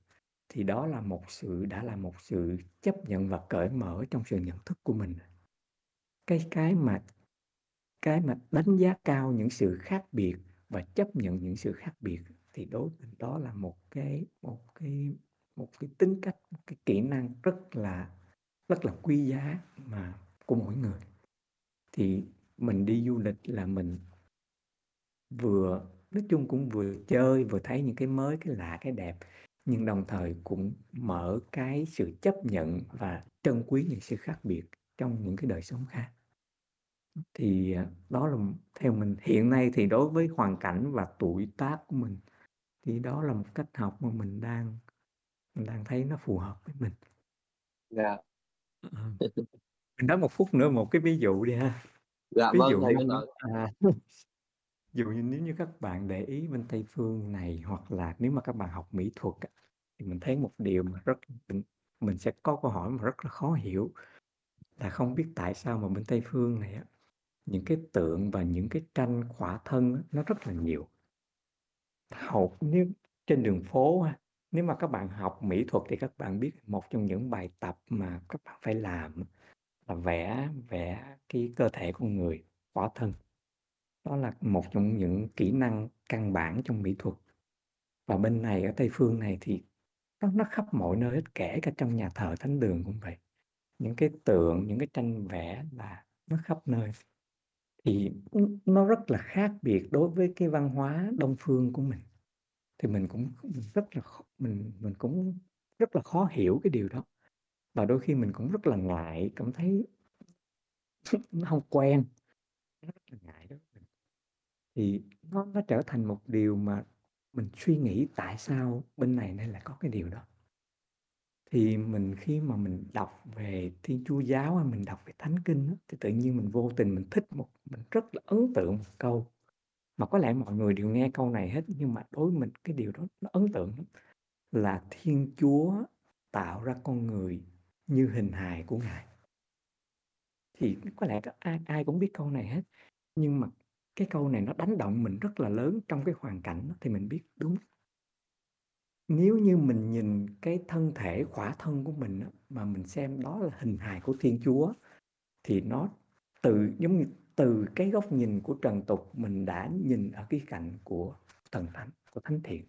Speaker 2: thì đó là một sự đã là một sự chấp nhận và cởi mở trong sự nhận thức của mình. Cái cái mà cái mà đánh giá cao những sự khác biệt và chấp nhận những sự khác biệt thì đối với đó là một cái một cái một cái tính cách, một cái kỹ năng rất là rất là quý giá mà của mỗi người thì mình đi du lịch là mình vừa, nói chung cũng vừa chơi, vừa thấy những cái mới, cái lạ, cái đẹp, nhưng đồng thời cũng mở cái sự chấp nhận và trân quý những sự khác biệt trong những cái đời sống khác. Thì, à, đó là theo mình hiện nay thì đối với hoàn cảnh và tuổi tác của mình, thì đó là một cách học mà mình đang mình đang thấy nó phù hợp với mình.
Speaker 1: Dạ.
Speaker 2: Ờ. Mình nói một phút nữa một cái ví dụ đi ha.
Speaker 1: Dạ
Speaker 2: Ví
Speaker 1: vâng,
Speaker 2: dụ
Speaker 1: thầy cứ nói.
Speaker 2: à, dụ như nếu như các bạn để ý bên Tây phương này, hoặc là nếu mà các bạn học mỹ thuật á, thì mình thấy một điều mà rất mình mình sẽ có câu hỏi mà rất là khó hiểu, là không biết tại sao mà bên Tây phương này á, những cái tượng và những cái tranh khỏa thân nó rất là nhiều. Hầu nếu trên đường phố nếu mà các bạn học mỹ thuật thì các bạn biết một trong những bài tập mà các bạn phải làm là vẽ vẽ cái cơ thể con người, khỏa thân. Đó là một trong những kỹ năng căn bản trong mỹ thuật. Và bên này ở Tây phương này thì nó nó khắp mọi nơi hết, kể cả trong nhà thờ thánh đường cũng vậy. Những cái tượng, những cái tranh vẽ là nó khắp nơi. Thì nó rất là khác biệt đối với cái văn hóa Đông phương của mình. Thì mình cũng mình rất là mình mình cũng rất là khó hiểu cái điều đó. Và đôi khi mình cũng rất là ngại, cảm thấy nó không quen, nó rất là ngại đó mình. Thì nó nó trở thành một điều mà mình suy nghĩ tại sao bên này nên lại có cái điều đó. Thì mình khi mà mình đọc về Thiên Chúa giáo hay mình đọc về Thánh Kinh á, thì tự nhiên mình vô tình mình thích một mình rất là ấn tượng một câu, mà có lẽ mọi người đều nghe câu này hết, nhưng mà đối với mình cái điều đó nó ấn tượng lắm, là Thiên Chúa tạo ra con người như hình hài của Ngài. Thì có lẽ ai ai cũng biết câu này hết, nhưng mà cái câu này nó đánh động mình rất là lớn trong cái hoàn cảnh đó thì mình biết đúng. Nếu như mình nhìn cái thân thể khỏa thân của mình á, mà mình xem đó là hình hài của Thiên Chúa, thì nó từ giống như từ cái góc nhìn của trần tục mình đã nhìn ở cái cạnh của thần thánh, của thánh thiện.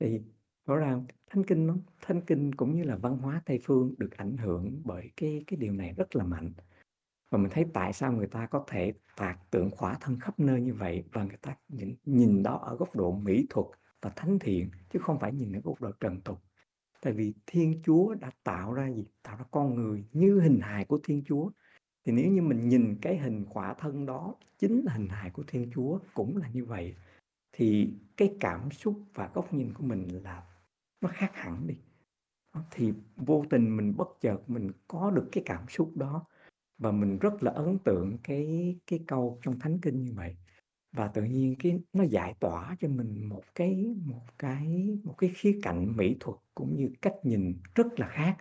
Speaker 2: Thì rõ ràng Thánh Kinh nó Thánh Kinh cũng như là văn hóa Tây phương được ảnh hưởng bởi cái cái điều này rất là mạnh. Và mình thấy tại sao người ta có thể tạc tượng khỏa thân khắp nơi như vậy và người ta nhìn nhìn đó ở góc độ mỹ thuật và thánh thiện, chứ không phải nhìn ở góc độ trần tục. Tại vì Thiên Chúa đã tạo ra gì? Tạo ra con người như hình hài của Thiên Chúa. Thì nếu như mình nhìn cái hình khỏa thân đó chính là hình hài của Thiên Chúa cũng là như vậy, thì cái cảm xúc và góc nhìn của mình là nó khác hẳn đi. Thì vô tình mình bất chợt mình có được cái cảm xúc đó và mình rất là ấn tượng cái cái câu trong Thánh Kinh như vậy. Và tự nhiên cái nó giải tỏa cho mình một cái một cái một cái khía cạnh mỹ thuật cũng như cách nhìn rất là khác.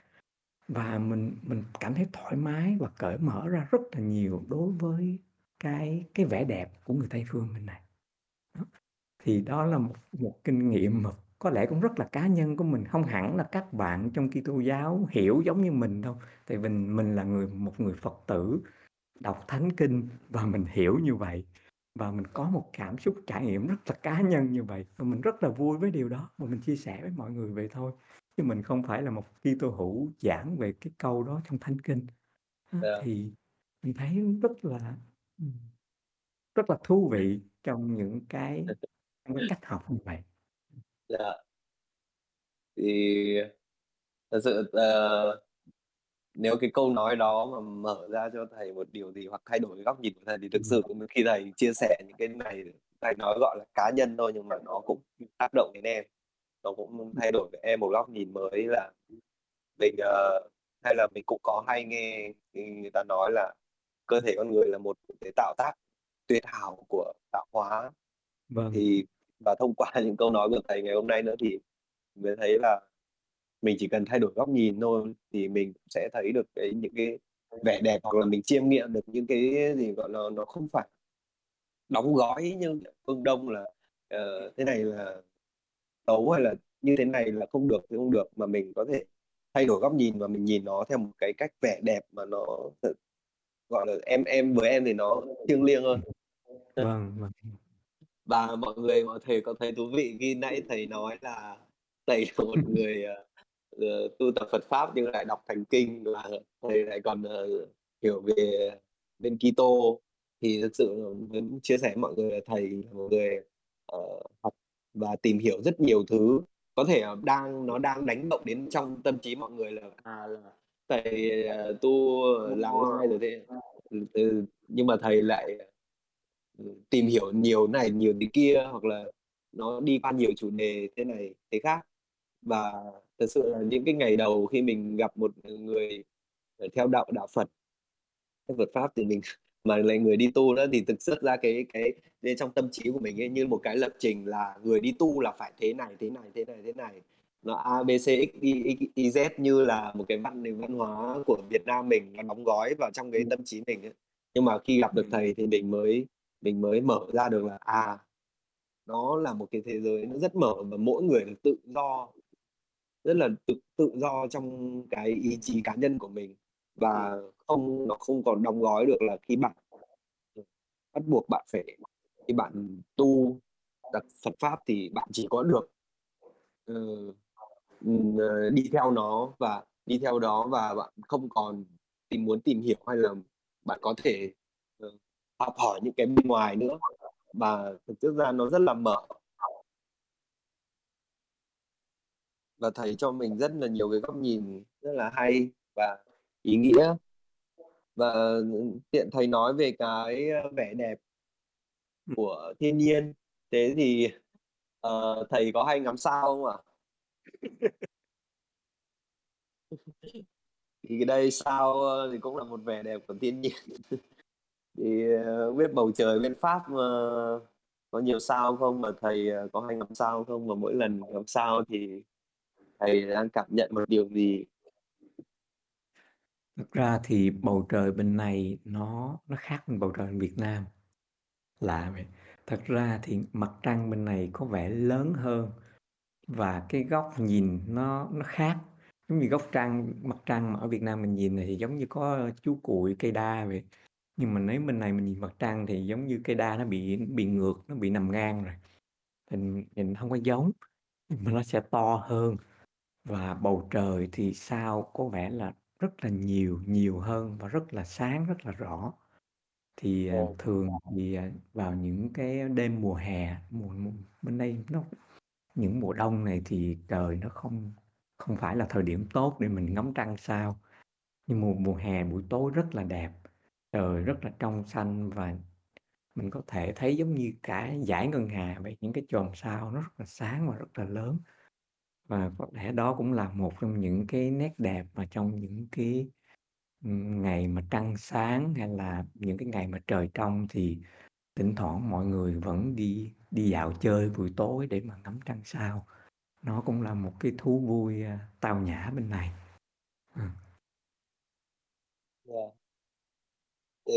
Speaker 2: Và mình mình cảm thấy thoải mái và cởi mở ra rất là nhiều đối với cái cái vẻ đẹp của người Tây phương mình này. Đó. Thì đó là một một kinh nghiệm mà có lẽ cũng rất là cá nhân của mình, không hẳn là các bạn trong Kitô giáo hiểu giống như mình đâu. Tại vì mình mình là người một người Phật tử, đọc Thánh Kinh và mình hiểu như vậy. Và mình có một cảm xúc trải nghiệm rất là cá nhân như vậy và mình rất là vui với điều đó và mình chia sẻ với mọi người vậy thôi. Chứ mình không phải là một Kitô hữu giảng về cái câu đó trong Thánh Kinh. Á,
Speaker 1: Dạ.
Speaker 2: thì mình thấy rất là rất là thú vị trong những cái trong cái cách học như vậy.
Speaker 1: Dạ. Thì thật sự, ờ, nếu cái câu nói đó mà mở ra cho thầy một điều gì hoặc thay đổi cái góc nhìn của thầy thì thực sự khi thầy chia sẻ những cái này, thầy nói, gọi là, cá nhân thôi nhưng mà nó cũng tác động đến em. Nó cũng thay đổi với em một góc nhìn mới là mình, ờ hay là mình cũng có hay nghe người ta nói là cơ thể con người là một cái tạo tác tuyệt hảo của tạo hóa.
Speaker 2: Vâng.
Speaker 1: Thì và thông qua những câu nói của thầy ngày hôm nay nữa thì mới thấy là mình chỉ cần thay đổi góc nhìn thôi thì mình sẽ thấy được cái những cái vẻ đẹp hoặc là mình chiêm nghiệm được những cái gì, gọi là, nó không phải đóng gói như phương Đông là, ờ, thế này là xấu hay là như thế này là không được thì không được, mà mình có thể thay đổi góc nhìn và mình nhìn nó theo một cái cách vẻ đẹp mà nó gọi là, em em với em thì nó thiêng liêng hơn.
Speaker 2: Vâng, vâng.
Speaker 1: Và mọi người mọi thầy có thấy thú vị khi nãy thầy nói là thầy là một người, ờ, ờ, tu tập Phật pháp nhưng lại đọc Thành Kinh và thầy lại còn, ờ, hiểu về bên Kitô. Thì thực sự muốn chia sẻ với mọi người là thầy là một người, ờ, học và tìm hiểu rất nhiều thứ. Có thể đang nó đang đánh động đến trong tâm trí mọi người là à là thầy ờ, tu làm mai rồi thế. ừ, nhưng mà thầy lại ừ, tìm hiểu nhiều này nhiều thế kia hoặc là nó đi qua nhiều chủ đề thế này thế khác. Và thật sự là những cái ngày đầu khi mình gặp một người theo đạo đạo Phật Phật pháp thì mình mà lại người đi tu nữa thì thực sự ra cái cái nên trong tâm trí của mình ấy, như một cái lập trình là người đi tu là phải thế này thế này thế này thế này. Nó A B C X Y, Y Z như là một cái văn nền văn hóa của Việt Nam mình nó đóng gói vào trong cái tâm trí mình ấy. nhưng mà khi gặp được thầy thì mình mới mình mới mở ra được là à nó là một cái thế giới nó rất mở và mỗi người được tự do rất là tự tự do trong cái ý chí cá nhân của mình và không nó không còn đóng gói được là khi bạn bắt buộc bạn phải khi bạn tu đặt Phật pháp thì bạn chỉ có được uh, đi theo nó và đi theo đó và bạn không còn tìm muốn tìm hiểu hay là bạn có thể uh, học hỏi những cái bên ngoài nữa. Và thực chất ra nó rất là mở và thầy cho mình rất là nhiều cái góc nhìn rất là hay và ý nghĩa. Và tiện thầy nói về cái vẻ đẹp của thiên nhiên. Thế thì uh, thầy có hay ngắm sao không ạ? Thì cái đây sao thì cũng là một vẻ đẹp của thiên nhiên. Thì uh, biết bầu trời bên pháp uh, có nhiều sao không? Mà thầy uh, có hay ngắm sao không? Mà mỗi lần ngắm sao thì thầy đang cảm nhận một điều gì
Speaker 2: Thực ra thì bầu trời bên này nó nó khác với bầu trời Việt Nam. Lạ vậy. Thật ra thì mặt trăng bên này có vẻ lớn hơn và cái góc nhìn nó nó khác. Giống như góc trăng, mặt trăng mà ở Việt Nam mình nhìn thì giống như có chú cuội cây đa vậy. Nhưng mà nếu bên này mình nhìn mặt trăng thì giống như cây đa nó bị bị ngược, nó bị nằm ngang rồi. Thì nhìn không có giống, nhưng mà nó sẽ to hơn. Và bầu trời thì sao có vẻ là rất là nhiều, nhiều hơn và rất là sáng, rất là rõ. Thì, à, thường thì, à, vào những cái đêm mùa hè, mùa mùa bên đây nó những mùa đông này thì trời nó không không phải là thời điểm tốt để mình ngắm trăng sao. Nhưng mùa mùa hè buổi tối rất là đẹp, trời rất là trong xanh và mình có thể thấy giống như cả dải ngân hà vậy, những cái chòm sao nó rất là sáng và rất là lớn. Và có lẽ đó cũng là một trong những cái nét đẹp mà trong những cái, ngày mà trăng sáng hay là những cái ngày mà trời trong thì thỉnh thoảng mọi người vẫn đi đi dạo chơi buổi tối để mà ngắm trăng sao. Nó cũng là một cái thú vui, a, tao nhã bên này. Ừm.
Speaker 1: Yeah. Thế,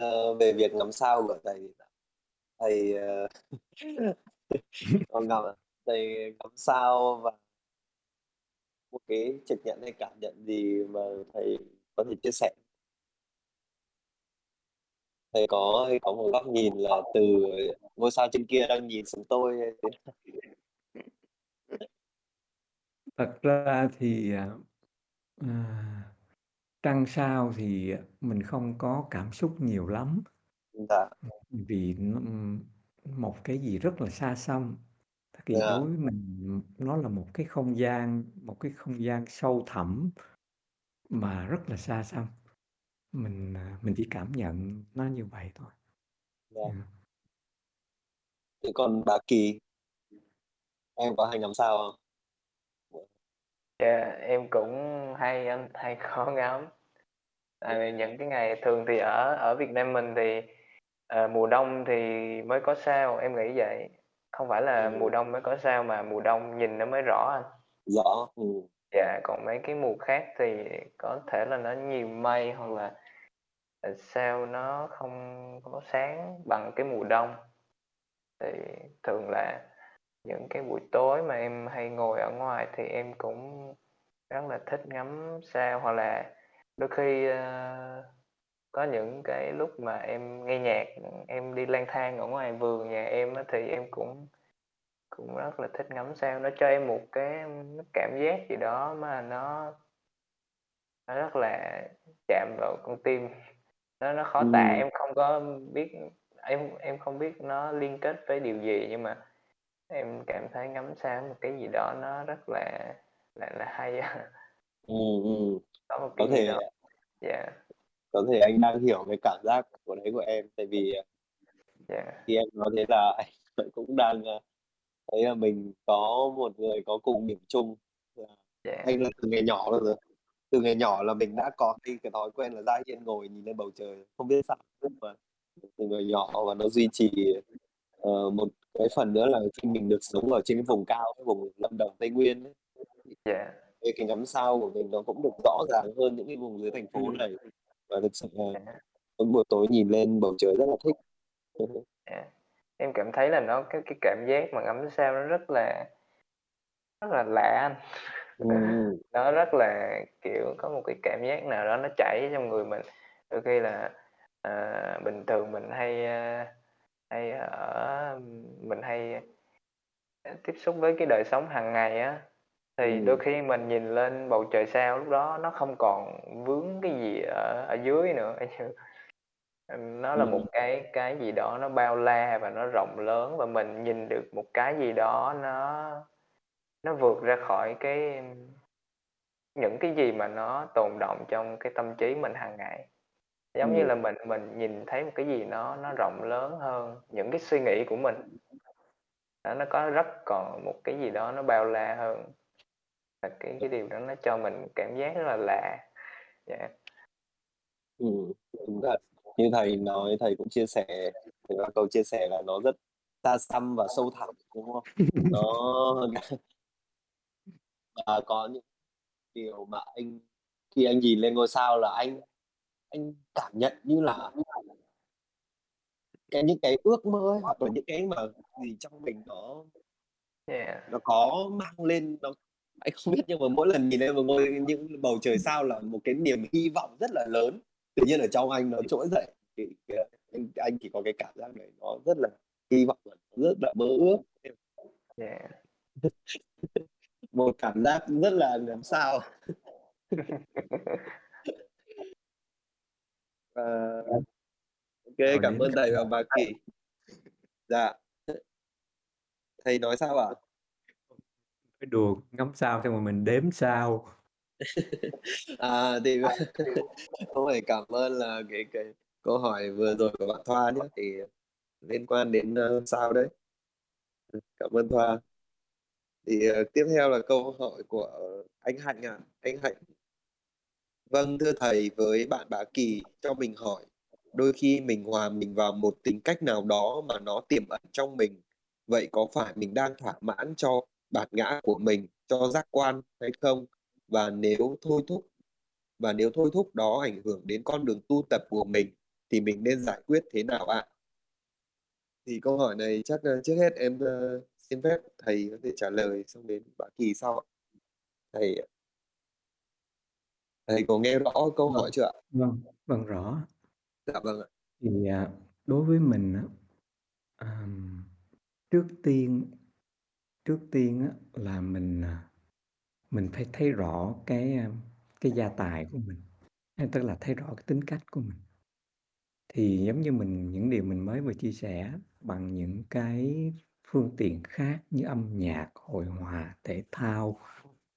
Speaker 1: ơ, về việc ngắm sao của thầy thầy, ờ, còn ngắm thầy ngắm sao và một cái trực nhận hay cảm nhận gì mà thầy có thể chia sẻ? Thầy có hay có một góc nhìn là từ ngôi sao trên kia đang nhìn xuống tôi
Speaker 2: Thật ra thì, à, à, trăng sao thì, mình không có cảm xúc nhiều lắm.
Speaker 1: Dạ.
Speaker 2: vì nó, một cái gì rất là xa xăm. Thì
Speaker 1: Dạ.
Speaker 2: đối với mình nó là một cái không gian một cái không gian sâu thẳm mà rất là xa xăm. Mình, à, mình chỉ cảm nhận nó như vậy thôi.
Speaker 1: Dạ.
Speaker 2: Ừm.
Speaker 1: Thế còn bà Kỳ? Em có hay ngắm sao không?
Speaker 3: Dạ, em cũng hay anh hay có ngắm. Tại vì những cái ngày thường thì ở ở Việt Nam mình thì, ờ, mùa đông thì mới có sao, em nghĩ vậy. Không phải là mùa
Speaker 1: Ừm.
Speaker 3: đông mới có sao mà mùa đông nhìn nó mới rõ anh.
Speaker 1: Rõ, ừm.
Speaker 3: Dạ, còn mấy cái mùa khác thì có thể là nó nhiều mây hoặc là, ờ, sao nó không có sáng bằng cái mùa đông. Thì thường là những cái buổi tối mà em hay ngồi ở ngoài thì em cũng rất là thích ngắm sao, hoặc là đôi khi, ơ, có những cái lúc mà em nghe nhạc, em đi lang thang ở ngoài vườn nhà em á, thì em cũng cũng rất là thích ngắm sao. Nó cho em một cái cảm giác gì đó mà nó nó rất là chạm vào con tim. Nó nó khó tả,
Speaker 1: Ừm.
Speaker 3: em không có biết em em không biết nó liên kết với điều gì nhưng mà Em cảm thấy ngắm sao một cái gì đó nó rất là là là hay
Speaker 1: ừm.
Speaker 3: Có một
Speaker 1: Có
Speaker 3: cái gì
Speaker 1: thể
Speaker 3: đó dạ.
Speaker 1: Có thể anh đang hiểu cái cảm giác của đấy của em, tại vì, à
Speaker 3: Dạ.
Speaker 1: khi em nói thế là anh cũng đang, a, thấy là mình có một người có cùng điểm chung là
Speaker 3: Dạ.
Speaker 1: anh là từ ngày nhỏ rồi. Từ ngày nhỏ là mình đã có cái cái thói quen là dai hiên ngồi nhìn lên bầu trời, không biết sao mà từ ngày nhỏ và nó duy trì, ờ, một cái phần nữa là khi mình được sống ở trên cái vùng cao, cái vùng Lâm Đồng, Tây Nguyên ấy, thì
Speaker 3: Dạ.
Speaker 1: cái cái ngắm sao của mình nó cũng được rõ ràng hơn những cái vùng dưới thành phố
Speaker 3: Ừm.
Speaker 1: này. Và thực sự là mỗi buổi tối nhìn lên bầu trời rất là thích.
Speaker 3: Dạ. Em cảm thấy là nó cái cái cảm giác mà ngắm sao nó rất là rất là lạ anh.
Speaker 1: Ừm.
Speaker 3: Nó rất là, kiểu, có một cái cảm giác nào đó nó chảy trong người mình. Đôi khi là, ờ, bình thường mình hay, a, hay ở mình hay, tiếp xúc với cái đời sống hàng ngày á, thì đôi khi mình nhìn lên bầu trời sao lúc đó nó không còn vướng cái gì ở ở dưới nữa, ừm, nó là một cái cái gì đó nó bao la và nó rộng lớn và mình nhìn được một cái gì đó nó nó vượt ra khỏi cái những cái gì mà nó tồn đọng trong cái tâm trí mình hàng ngày. Giống như là mình mình nhìn thấy một cái gì nó nó rộng lớn hơn những cái suy nghĩ của mình. Đó, nó có rất còn một cái gì đó nó bao la hơn. Và cái cái điều đó nó cho mình cảm giác rất là lạ. Dạ.
Speaker 1: Ừm, đúng thật. Như thầy nói, thầy cũng chia sẻ, thầy có câu chia sẻ là nó rất xa xăm và sâu thẳm, đúng không? Nó Và có những điều mà anh khi anh nhìn lên ngôi sao là anh anh cảm nhận như là cái những cái ước mơ ấy, hoặc là những cái mà gì trong mình nó
Speaker 3: Yeah.
Speaker 1: nó có mang lên nó anh không biết nhưng mà mỗi lần nhìn lên một ngôi những bầu trời sao là một cái niềm hy vọng rất là lớn, tự nhiên ở trong anh nó trỗi dậy. Thì cái anh anh chỉ có cái cảm giác đấy nó rất là hy vọng rất là mơ ước.
Speaker 3: Yeah.
Speaker 1: Một cảm giác rất là làm sao. Ờ. Kê,
Speaker 2: Rồi
Speaker 1: cảm ơn thầy và bà Kỳ. Dạ. Thầy nói sao ạ?
Speaker 2: Nói đùa ngắm sao xong rồi mình đếm sao.
Speaker 1: À, thì cũng phải cảm ơn là cái cái câu hỏi vừa rồi của bạn Thoa nhá, thì liên quan đến, ơ, sao đấy. Cảm ơn Thoa. Thì, ờ, tiếp theo là câu hỏi của anh Hạnh ạ. Anh Hạnh Vâng, thưa thầy, với bạn Bá Kỳ, cho mình hỏi, đôi khi mình hòa mình vào một tính cách nào đó mà nó tiềm ẩn trong mình, vậy có phải mình đang thỏa mãn cho bản ngã của mình, cho giác quan hay không? Và nếu thôi thúc và nếu thôi thúc đó ảnh hưởng đến con đường tu tập của mình thì mình nên giải quyết thế nào ạ? Thì câu hỏi này chắc, ơ, trước hết em, ơ, xin phép thầy có thể trả lời xong đến Bá Kỳ sau ạ. Thầy Thầy có nghe rõ câu
Speaker 2: Vâng,
Speaker 1: hỏi chưa ạ?
Speaker 2: vâng, vâng, rõ.
Speaker 1: Dạ vâng ạ.
Speaker 2: Thì, à, đối với mình trước tiên trước tiên á là mình, à, mình phải thấy rõ cái, a, cái gia tài của mình, a, tức là thấy rõ cái tính cách của mình. Thì giống như mình những điều mình mới vừa chia sẻ bằng những cái phương tiện khác như âm nhạc, hội họa, thể thao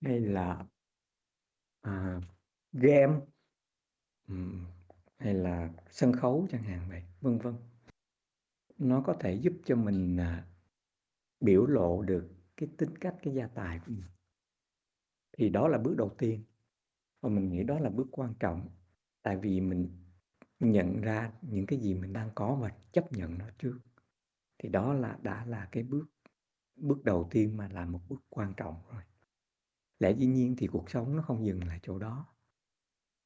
Speaker 2: hay là à, game, ừm, hay là sân khấu chẳng hạn vậy, vân vân. Nó có thể giúp cho mình, à, biểu lộ được cái tính cách, cái gia tài của mình. Thì đó là bước đầu tiên, và mình nghĩ đó là bước quan trọng, tại vì mình nhận ra những cái gì mình đang có và chấp nhận nó trước. Thì đó là đã là cái bước bước đầu tiên mà là một bước quan trọng rồi. Lẽ dĩ nhiên thì cuộc sống nó không dừng lại chỗ đó.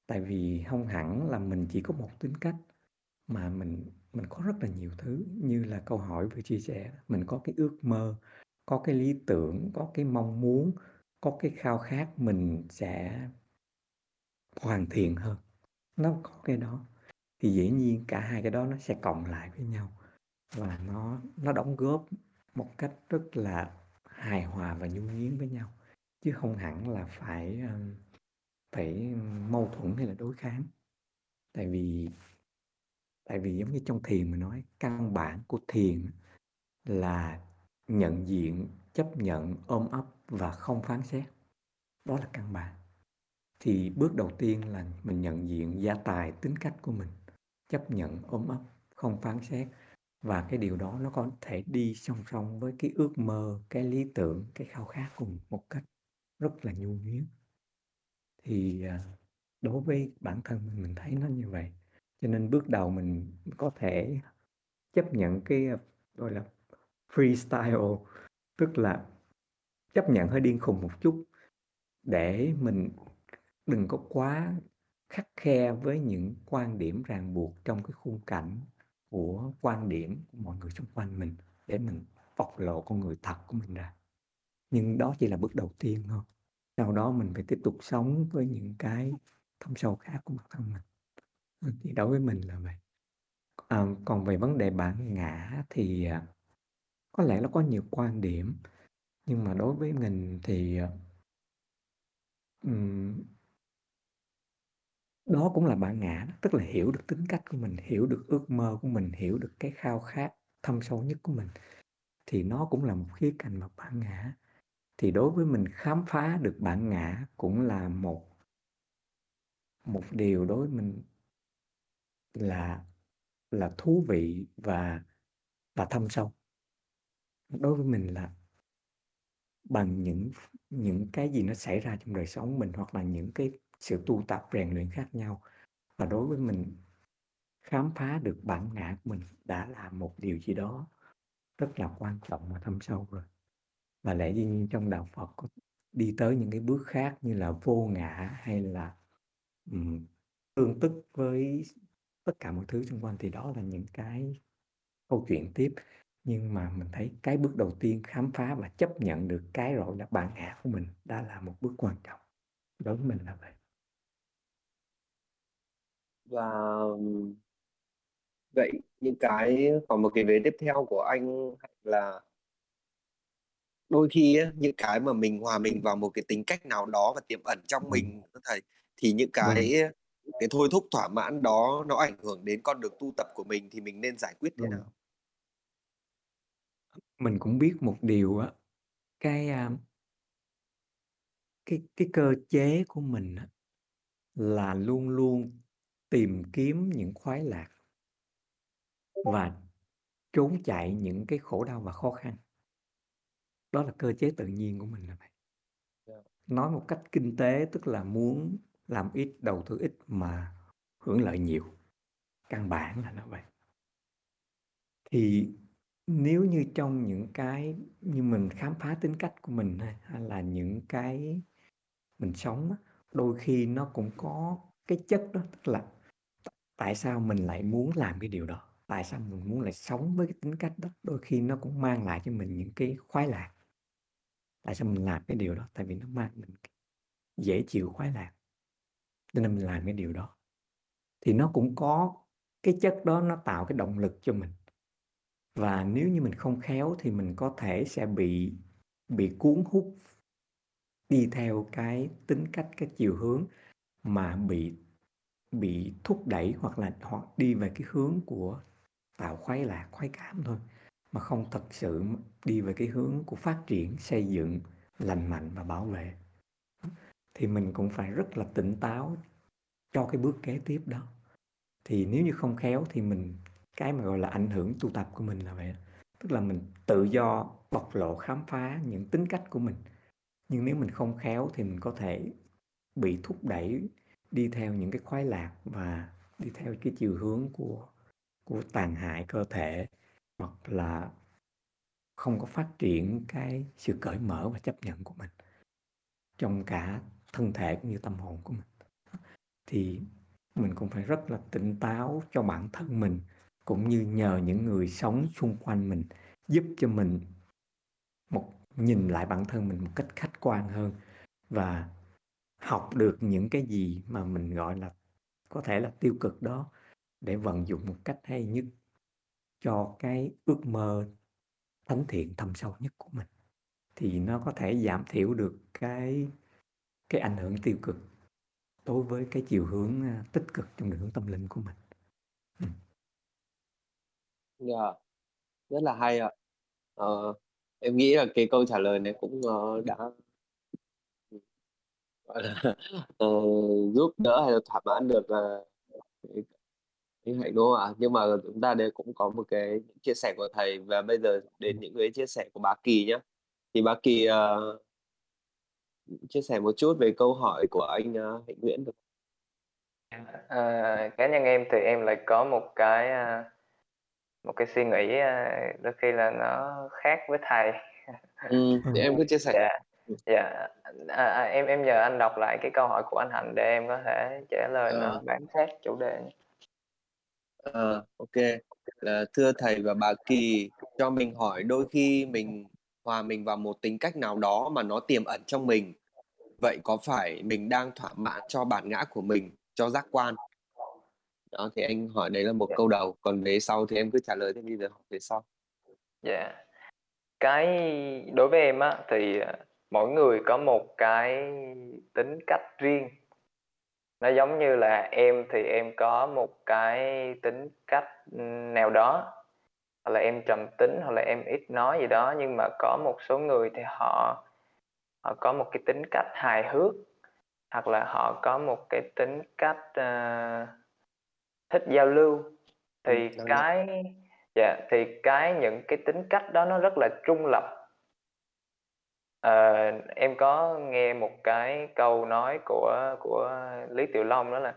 Speaker 2: Tại vì không hẳn là mình chỉ có một tính cách, mà mình mình có rất là nhiều thứ như là câu hỏi vừa chia sẻ, mình có cái ước mơ, có cái lý tưởng, có cái mong muốn, có cái khao khát mình sẽ hoàn thiện hơn. Nó có cái đó, thì dĩ nhiên cả hai cái đó nó sẽ cộng lại với nhau và nó nó đóng góp một cách rất là hài hòa và nhu nhuyễn với nhau, chứ không hẳn là phải, phải mâu thuẫn hay là đối kháng. Tại vì tại vì giống như trong thiền mình nói, căn bản của thiền là nhận diện, chấp nhận, ôm ấp và không phán xét. Đó là căn bản. Thì bước đầu tiên là mình nhận diện gia tài, tính cách của mình, chấp nhận, ôm ấp, không phán xét và cái điều đó nó có thể đi song song với cái ước mơ, cái lý tưởng, cái khao khát của mình một cách rất là nhu nhuyến Thì, à, đối với bản thân mình, mình thấy nó như vậy. Cho nên bước đầu mình có thể chấp nhận cái, à, gọi là, freestyle, tức là chấp nhận hơi điên khùng một chút để mình đừng có quá khắc khe với những quan điểm ràng buộc trong cái khung cảnh của quan điểm của mọi người xung quanh mình để mình bộc lộ con người thật của mình ra. Nhưng đó chỉ là bước đầu tiên thôi. Sau đó mình phải tiếp tục sống với những cái thâm sâu khác của bản thân mình. Ừ, thì đối với mình là vậy. À, còn về vấn đề bản ngã thì à, có lẽ nó có nhiều quan điểm nhưng mà đối với mình thì um, đó cũng là bản ngã tức là hiểu được tính cách của mình hiểu được ước mơ của mình hiểu được cái khao khát thâm sâu nhất của mình thì nó cũng là một khía cạnh mà bản ngã. Thì đối với mình khám phá được bản ngã cũng là một một điều đối với mình là là thú vị và và thâm sâu đối với mình là bằng những những cái gì nó xảy ra trong đời sống mình hoặc là những cái sự tu tập rèn luyện khác nhau. Và đối với mình khám phá được bản ngã của mình đã là một điều gì đó rất là quan trọng và thâm sâu rồi. Và lẽ dĩ nhiên trong đạo Phật có đi tới những cái bước khác như là vô ngã hay là um, tương tức với tất cả mọi thứ xung quanh thì đó là những cái câu chuyện tiếp nhưng mà mình thấy cái bước đầu tiên khám phá và chấp nhận được cái gọi là bản ngã của mình đã là một bước quan trọng. Đối với mình là vậy.
Speaker 1: Và vậy những cái còn một cái vế tiếp theo của anh là đôi khi ấy, những cái mà mình hòa mình vào một cái tính cách nào đó và tiềm ẩn trong mình thầy thì những cái cái thôi thúc thỏa mãn đó nó ảnh hưởng đến con đường tu tập của mình thì mình nên giải quyết thế nào
Speaker 2: mình cũng biết một điều á cái cái cái cơ chế của mình á, là luôn luôn tìm kiếm những khoái lạc và trốn chạy những cái khổ đau và khó khăn. Đó là cơ chế tự nhiên của mình là vậy. Dạ. nói một cách kinh tế tức là muốn làm ít đầu tư ít mà hưởng lợi nhiều. Căn bản là nó vậy. Thì nếu như trong những cái như mình khám phá tính cách của mình hay là những cái mình sống đôi khi nó cũng có cái chất đó, tức là tại sao mình lại muốn làm cái điều đó? Tại sao mình muốn lại sống với cái tính cách đó? Đôi khi nó cũng mang lại cho mình những cái khoái lạc. Tại sao mình làm cái điều đó? Tại vì nó mang mình dễ chịu, khoái lạc. Cho nên mình làm cái điều đó. Thì nó cũng có cái chất đó, nó tạo cái động lực cho mình và nếu như mình không khéo thì mình có thể sẽ bị bị cuốn hút đi theo cái tính cách, cái chiều hướng mà bị bị thúc đẩy hoặc là, hoặc đi về cái hướng của tạo khoái lạc, khoái cảm thôi, mà không thật sự đi về cái hướng của phát triển, xây dựng, lành mạnh và bảo vệ. Thì mình cũng phải rất là tỉnh táo cho cái bước kế tiếp đó. Thì nếu như không khéo thì mình cái mà gọi là ảnh hưởng tu tập của mình là vậy. Tức là mình tự do bộc lộ, khám phá những tính cách của mình. Nhưng nếu mình không khéo thì mình có thể bị thúc đẩy đi theo những cái khoái lạc và đi theo cái chiều hướng của của tàn hại cơ thể, hoặc là không có phát triển cái sự cởi mở và chấp nhận của mình trong cả thân thể cũng như tâm hồn của mình. Thì mình cũng phải rất là tỉnh táo cho bản thân mình cũng như nhờ những người sống xung quanh mình, giúp cho mình một, nhìn lại bản thân mình một cách khách quan hơn và học được những cái gì mà mình, gọi là, có thể là tiêu cực đó để vận dụng một cách hay nhất cho cái ước mơ thánh thiện thâm sâu nhất của mình thì nó có thể giảm thiểu được cái cái ảnh hưởng tiêu cực đối với cái chiều hướng à, tích cực trong đường hướng tâm linh của mình.
Speaker 1: Dạ, rất là hay ạ. Ờ, Em nghĩ là cái câu trả lời này cũng, ờ, đã gọi là, ờ, giúp đỡ hay là thỏa mãn được, ờ, cái cái hạnh, đúng không ạ? Nhưng mà chúng ta đều cũng có một cái chia sẻ của thầy và bây giờ đến những cái chia sẻ của bà Kỳ nhá. Thì bà Kỳ, ờ chia sẻ một chút về câu hỏi của anh, a, Hạnh Nguyễn được
Speaker 3: À, cá nhân em thì em lại có một cái, a, một cái suy nghĩ, a, đôi khi là nó khác với thầy.
Speaker 1: Thì em cứ chia sẻ.
Speaker 3: Dạ,
Speaker 1: Ừm.
Speaker 3: dạ, à, à, em em nhờ anh đọc lại cái câu hỏi của anh Hạnh để em có thể trả lời nó
Speaker 1: Ờ.
Speaker 3: bám sát chủ đề.
Speaker 1: Ờ, ô kê. Là "Thưa thầy và bà Kỳ, cho mình hỏi đôi khi mình hòa mình vào một tính cách nào đó mà nó tiềm ẩn trong mình, vậy có phải mình đang thỏa mãn cho bản ngã của mình, cho giác quan?" Đó, thì anh hỏi đấy là một
Speaker 3: Dạ.
Speaker 1: câu đầu, còn vế sau thì em cứ trả lời thêm đi rồi hỏi vế sau.
Speaker 3: Dạ. Cái đối với em á, thì, à, mỗi người có một cái tính cách riêng. Nó giống như là em thì em có một cái tính cách, nào đó, hoặc là em trầm tính, hoặc là em ít nói gì đó, nhưng mà có một số người thì họ họ có một cái tính cách hài hước, hoặc là họ có một cái tính cách, ơ, thích giao lưu. Thì
Speaker 1: giao lưu.
Speaker 3: cái dạ, thì cái những cái tính cách đó nó rất là trung lập. Ờ, em có nghe một cái câu nói của của Lý Tiểu Long đó là,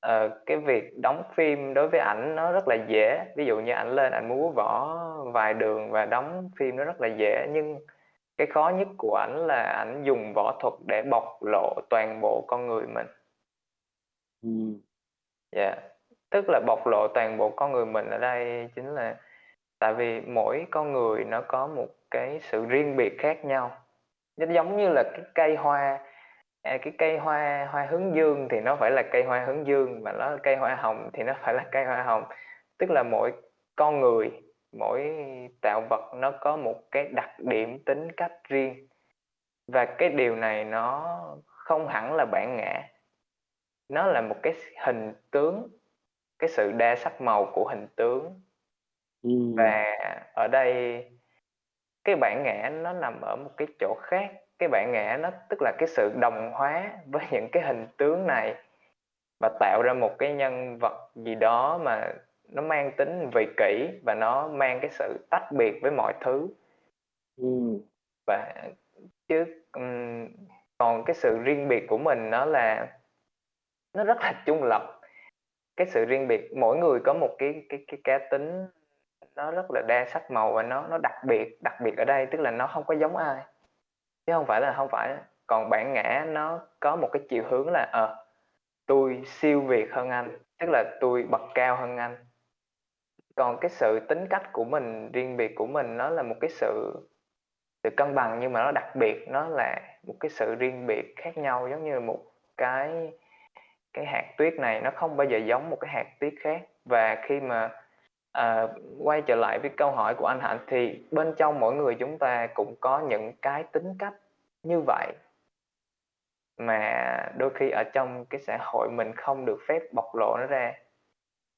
Speaker 3: ờ, cái việc đóng phim đối với ảnh nó rất là dễ, ví dụ như ảnh lên ảnh múa võ vài đường và đóng phim nó rất là dễ, nhưng cái khó nhất của ảnh là ảnh dùng võ thuật để bộc lộ toàn bộ con người mình.
Speaker 1: Ừm.
Speaker 3: Dạ, tức là bộc lộ toàn bộ con người mình ở đây chính là tại vì mỗi con người nó có một cái sự riêng biệt khác nhau. Nó giống như là cái cây hoa, à, cái cây hoa hoa hướng dương thì nó phải là cây hoa hướng dương, mà nó cây hoa hồng thì nó phải là cây hoa hồng. Tức là mỗi con người, mỗi tạo vật nó có một cái đặc điểm tính cách riêng. Và cái điều này nó không hẳn là bản ngã. Nó là một cái hình tướng, cái sự đa sắc màu của hình tướng.
Speaker 1: Ừm.
Speaker 3: Và ở đây cái bản ngã nó nằm ở một cái chỗ khác, cái bản ngã nó tức là cái sự đồng hóa với những cái hình tướng này và tạo ra một cái nhân vật gì đó mà nó mang tính vị kỷ và nó mang cái sự tách biệt với mọi thứ.
Speaker 1: Ừm.
Speaker 3: Và chứ, còn cái sự riêng biệt của mình nó là nó rất là trung lập. Cái sự riêng biệt mỗi người có một cái cái cái cá tính nó rất là đa sắc màu và nó nó đặc biệt, đặc biệt ở đây tức là nó không có giống ai, chứ không phải là không phải còn bản ngã nó có một cái chiều hướng là, ờ, tôi siêu việt hơn anh, tức là tôi bậc cao hơn anh. Còn cái sự tính cách của mình, riêng biệt của mình nó là một cái sự sự cân bằng nhưng mà nó đặc biệt, nó là một cái sự riêng biệt khác nhau, giống như một cái cái hạt tuyết này nó không bao giờ giống một cái hạt tuyết khác. Và khi mà, ờ, quay trở lại với câu hỏi của anh Hạnh thì bên trong mỗi người chúng ta cũng có những cái tính cách như vậy. Mà đôi khi ở trong cái xã hội mình không được phép bộc lộ nó ra.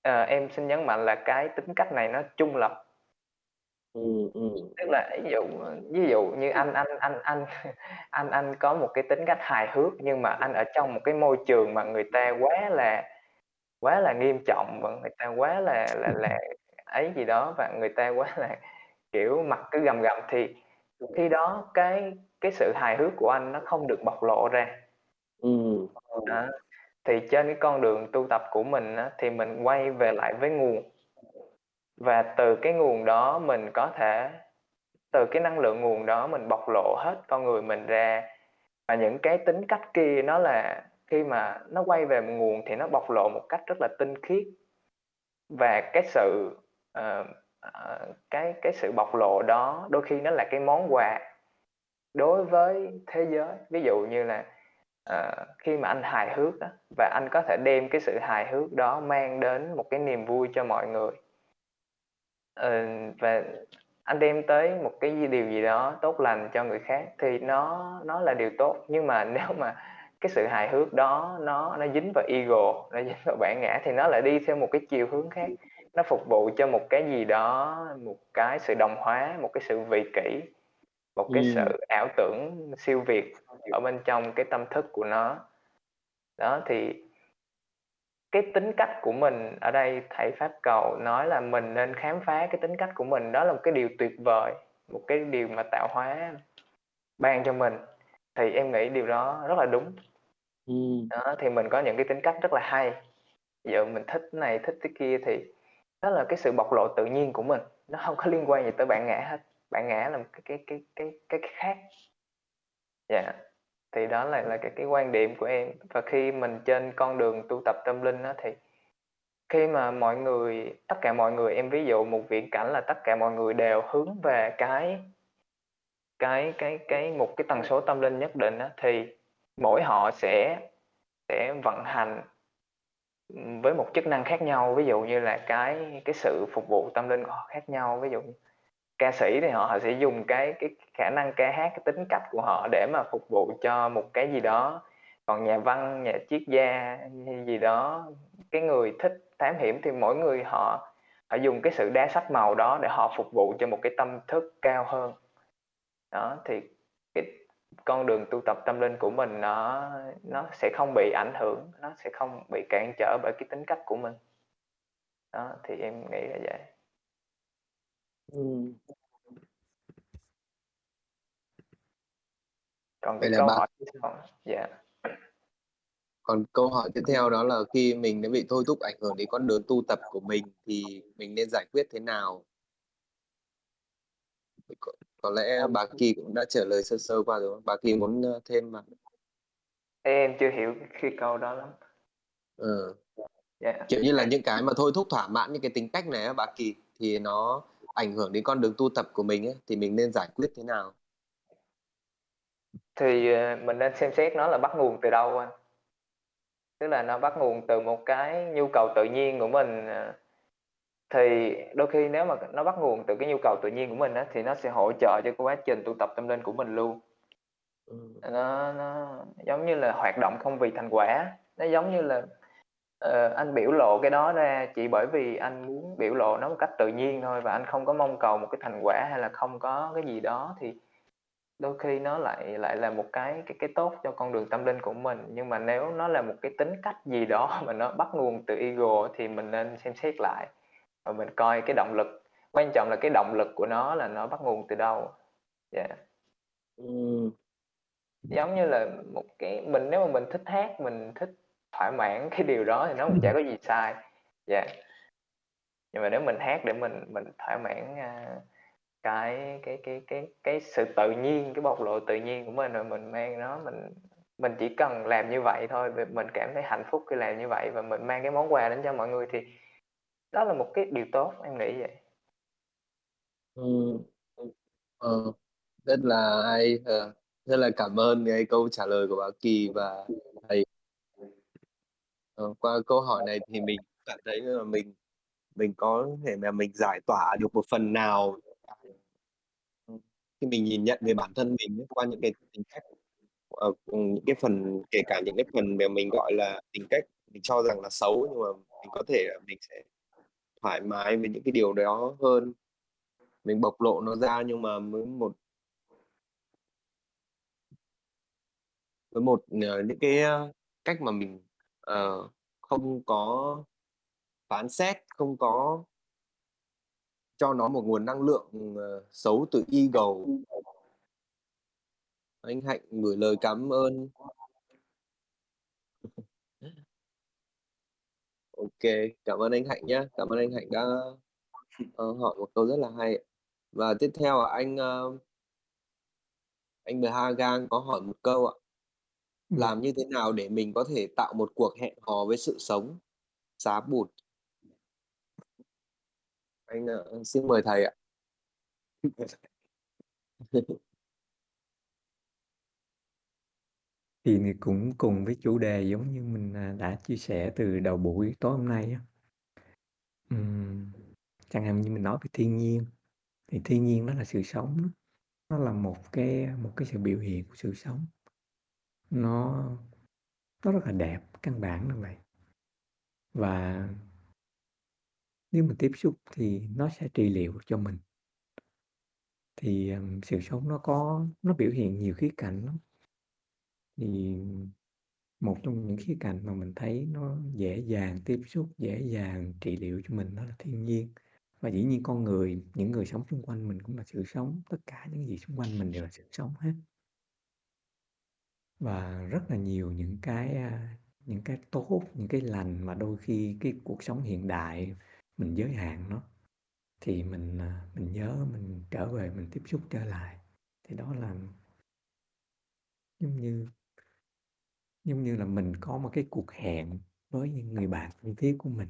Speaker 3: Ờ, em xin nhấn mạnh là cái tính cách này nó trung lập.
Speaker 1: Ừm, ừm.
Speaker 3: Tức là ví dụ, ví dụ như anh anh anh anh anh anh có một cái tính cách hài hước, nhưng mà anh ở trong một cái môi trường mà người ta quá là quá là nghiêm trọng và người ta quá là là là ấy gì đó và người ta quá là, kiểu, mặt cứ gằm gằm thì khi đó cái cái sự hài hước của anh nó không được bộc lộ ra.
Speaker 1: Ừm.
Speaker 3: Đó, thì trên cái con đường tu tập của mình á, thì mình quay về lại với nguồn. Và từ cái nguồn đó mình có thể từ cái năng lượng nguồn đó mình bộc lộ hết con người mình ra. Và những cái tính cách kia nó là khi mà nó quay về nguồn thì nó bộc lộ một cách rất là tinh khiết. Và cái sự, uh, uh, cái cái sự bộc lộ đó đôi khi nó là cái món quà đối với thế giới. Ví dụ như là, uh, khi mà anh hài hước đó, và anh có thể đem cái sự hài hước đó mang đến một cái niềm vui cho mọi người. Ờ, và anh đem tới một cái điều gì đó tốt lành cho người khác thì nó nó là điều tốt. Nhưng mà nếu mà cái sự hài hước đó nó nó dính vào ego, nó dính vào bản ngã thì nó lại đi theo một cái chiều hướng khác. Nó phục vụ cho một cái gì đó, một cái sự đồng hóa, một cái sự vị kỷ. một cái
Speaker 1: Ừm.
Speaker 3: sự ảo tưởng siêu việt ở bên trong cái tâm thức của nó. Đó, thì cái tính cách của mình ở đây thầy Pháp Cầu nói là mình nên khám phá cái tính cách của mình, đó là một cái điều tuyệt vời, một cái điều mà tạo hóa ban cho mình. Thì em nghĩ điều đó rất là đúng.
Speaker 1: Ừm.
Speaker 3: Đó, thì mình có những cái tính cách rất là hay. Giờ mình thích này, thích cái kia thì đó là cái sự bộc lộ tự nhiên của mình, nó hông có liên quan gì tới bản ngã hết. Bản ngã là một cái cái cái cái cái cái khác. Dạ, thì đó là là cái cái quan điểm của em. Và khi mình trên con đường tu tập tâm linh đó thì khi mà mọi người tất cả mọi người em ví dụ một viễn cảnh là tất cả mọi người đều hướng về cái cái cái cái một cái tần số tâm linh nhất định đó, thì mỗi họ sẽ sẽ vận hành, với một chức năng khác nhau. Ví dụ như là cái cái sự phục vụ tâm linh của họ khác nhau, ví dụ ca sĩ thì họ họ sẽ dùng cái cái khả năng ca hát, cái tính cách của họ để mà phục vụ cho một cái gì đó. Còn nhà văn, nhà triết gia gì đó, cái người thích thám hiểm thì mỗi người họ họ dùng cái sự đa sắc màu đó để họ phục vụ cho một cái tâm thức cao hơn. Đó, thì cái con đường tu tập tâm linh của mình nó nó sẽ không bị ảnh hưởng, nó sẽ không bị cản trở bởi cái tính cách của mình. Đó, thì em nghĩ là vậy.
Speaker 1: Ừm.
Speaker 3: Còn
Speaker 1: Vậy
Speaker 3: cái
Speaker 1: là
Speaker 3: câu
Speaker 1: bạn
Speaker 3: hỏi tiếp theo dạ.
Speaker 1: Còn câu hỏi tiếp theo đó là khi mình đã bị thôi thúc ảnh hưởng đến con đường tu tập của mình thì mình nên giải quyết thế nào? Có có lẽ bà Kỳ cũng đã trả lời sơ sơ qua rồi, bà Kỳ muốn, ơ, thêm vào?
Speaker 3: Em chưa hiểu cái câu đó lắm.
Speaker 1: Ờ.
Speaker 3: Dạ.
Speaker 1: Kiểu như là những cái mà thôi thúc thỏa mãn những cái tính cách này á bà Kỳ, thì nó ảnh hưởng đến con đường tu tập của mình ấy, thì mình nên giải quyết thế nào?
Speaker 3: Thì, ờ, mình nên xem xét nó là bắt nguồn từ đâu anh. Tức là nó bắt nguồn từ một cái nhu cầu tự nhiên của mình, ờ, thì đôi khi nếu mà nó bắt nguồn từ cái nhu cầu tự nhiên của mình á, thì nó sẽ hỗ trợ cho quá trình tu tập tâm linh của mình luôn.
Speaker 1: Ừm.
Speaker 3: Nó nó giống như là hoạt động không vì thành quả, nó giống như là, ờ, anh biểu lộ cái đó ra chỉ bởi vì anh muốn biểu lộ nó một cách tự nhiên thôi và anh không có mong cầu một cái thành quả hay là không có cái gì đó thì đôi khi nó lại lại là một cái cái cái tốt cho con đường tâm linh của mình. Nhưng mà nếu nó là một cái tính cách gì đó mà nó bắt nguồn từ ego thì mình nên xem xét lại và mình coi cái động lực, quan trọng là cái động lực của nó là nó bắt nguồn từ đâu. Dạ.
Speaker 1: Ừm.
Speaker 3: Giống như là một cái mình nếu mà mình thích hát, mình thích thỏa mãn cái điều đó thì nó cũng chả có gì sai. Dạ. Nhưng mà nếu mình hát để mình mình thỏa mãn, uh, cái cái cái cái cái sự tự nhiên, cái bộc lộ tự nhiên của mình rồi mình mang nó mình mình chỉ cần làm như vậy thôi, mình cảm thấy hạnh phúc khi làm như vậy và mình mang cái món quà đến cho mọi người thì đó là một cái điều tốt, em nghĩ vậy.
Speaker 1: ừ. Ừ. rất là hay, ờ, rất là cảm ơn cái câu trả lời của bà Kỳ và thầy. Ờ, qua câu hỏi này thì mình cảm thấy là mình mình có thể là mình giải tỏa được một phần nào ừm, khi mình nhìn nhận về bản thân mình ấy, qua những cái tính cách, ờ, ừm, những cái phần kể cả những cái phần mà mình, gọi là, tính cách mình cho rằng là xấu nhưng mà mình có thể là mình sẽ thoải mái với những cái điều đó hơn. Mình bộc lộ nó ra nhưng mà với một với một, ờ, những cái, cách mà mình, ờ, không có phán xét, không có cho nó một nguồn năng lượng, ờ, xấu từ ego. Anh Hạnh gửi lời cảm ơn. Ô kê, cảm ơn anh Hạnh nhá. Cảm ơn anh Hạnh đã, ờ, hỏi một câu rất là hay. Và tiếp theo là anh, ơ anh Bhagang có hỏi một câu ạ. Làm như thế nào để mình có thể tạo một cuộc hẹn hò với sự sống? Giá bụt. Anh, ờ, xin mời thầy ạ.
Speaker 2: Thì thì cũng cùng với chủ đề giống như mình, à, đã chia sẻ từ đầu buổi tối hôm nay á. Ừm, chẳng hạn như mình nói về thiên nhiên, thì thiên nhiên nó là sự sống nó là một cái một cái sự biểu hiện của sự sống. Nó nó rất là đẹp, căn bản là vậy. Và nếu mình tiếp xúc thì nó sẽ trị liệu cho mình. Thì, um, sự sống nó có nó biểu hiện nhiều khía cạnh lắm. Thì một trong những khía cạnh mà mình thấy nó dễ dàng tiếp xúc, dễ dàng trị liệu cho mình đó là thiên nhiên. Và dĩ nhiên con người, những người sống xung quanh mình cũng là sự sống, tất cả những gì xung quanh mình đều là sự sống hết. Và rất là nhiều những cái, những cái tốt, những cái lành mà đôi khi cái cuộc sống hiện đại mình giới hạn nó, thì mình, à, mình nhớ mình trở về mình tiếp xúc trở lại. Thì đó là giống như giống như là mình có một cái cuộc hẹn với những người bạn thân thiết của mình.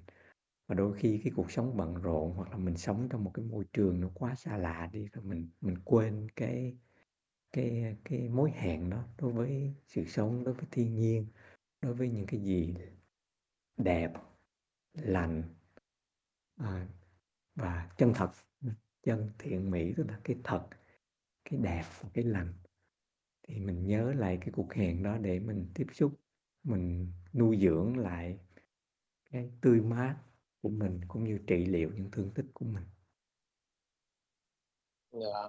Speaker 2: Và đôi khi cái cuộc sống bận rộn hoặc là mình sống trong một cái môi trường nó quá xa lạ đi, rồi mình mình quên cái cái cái mối hẹn đó đối với sự sống, đối với thiên nhiên, đối với những cái gì đẹp, lành, à, và chân thật, chân thiện mỹ tức là cái thật, cái đẹp và cái lành. Thì mình nhớ lại cái cuộc hẹn đó để mình tiếp xúc, mình nuôi dưỡng lại cái tươi mát của mình cũng như trị liệu những thương tích của mình.
Speaker 1: Dạ.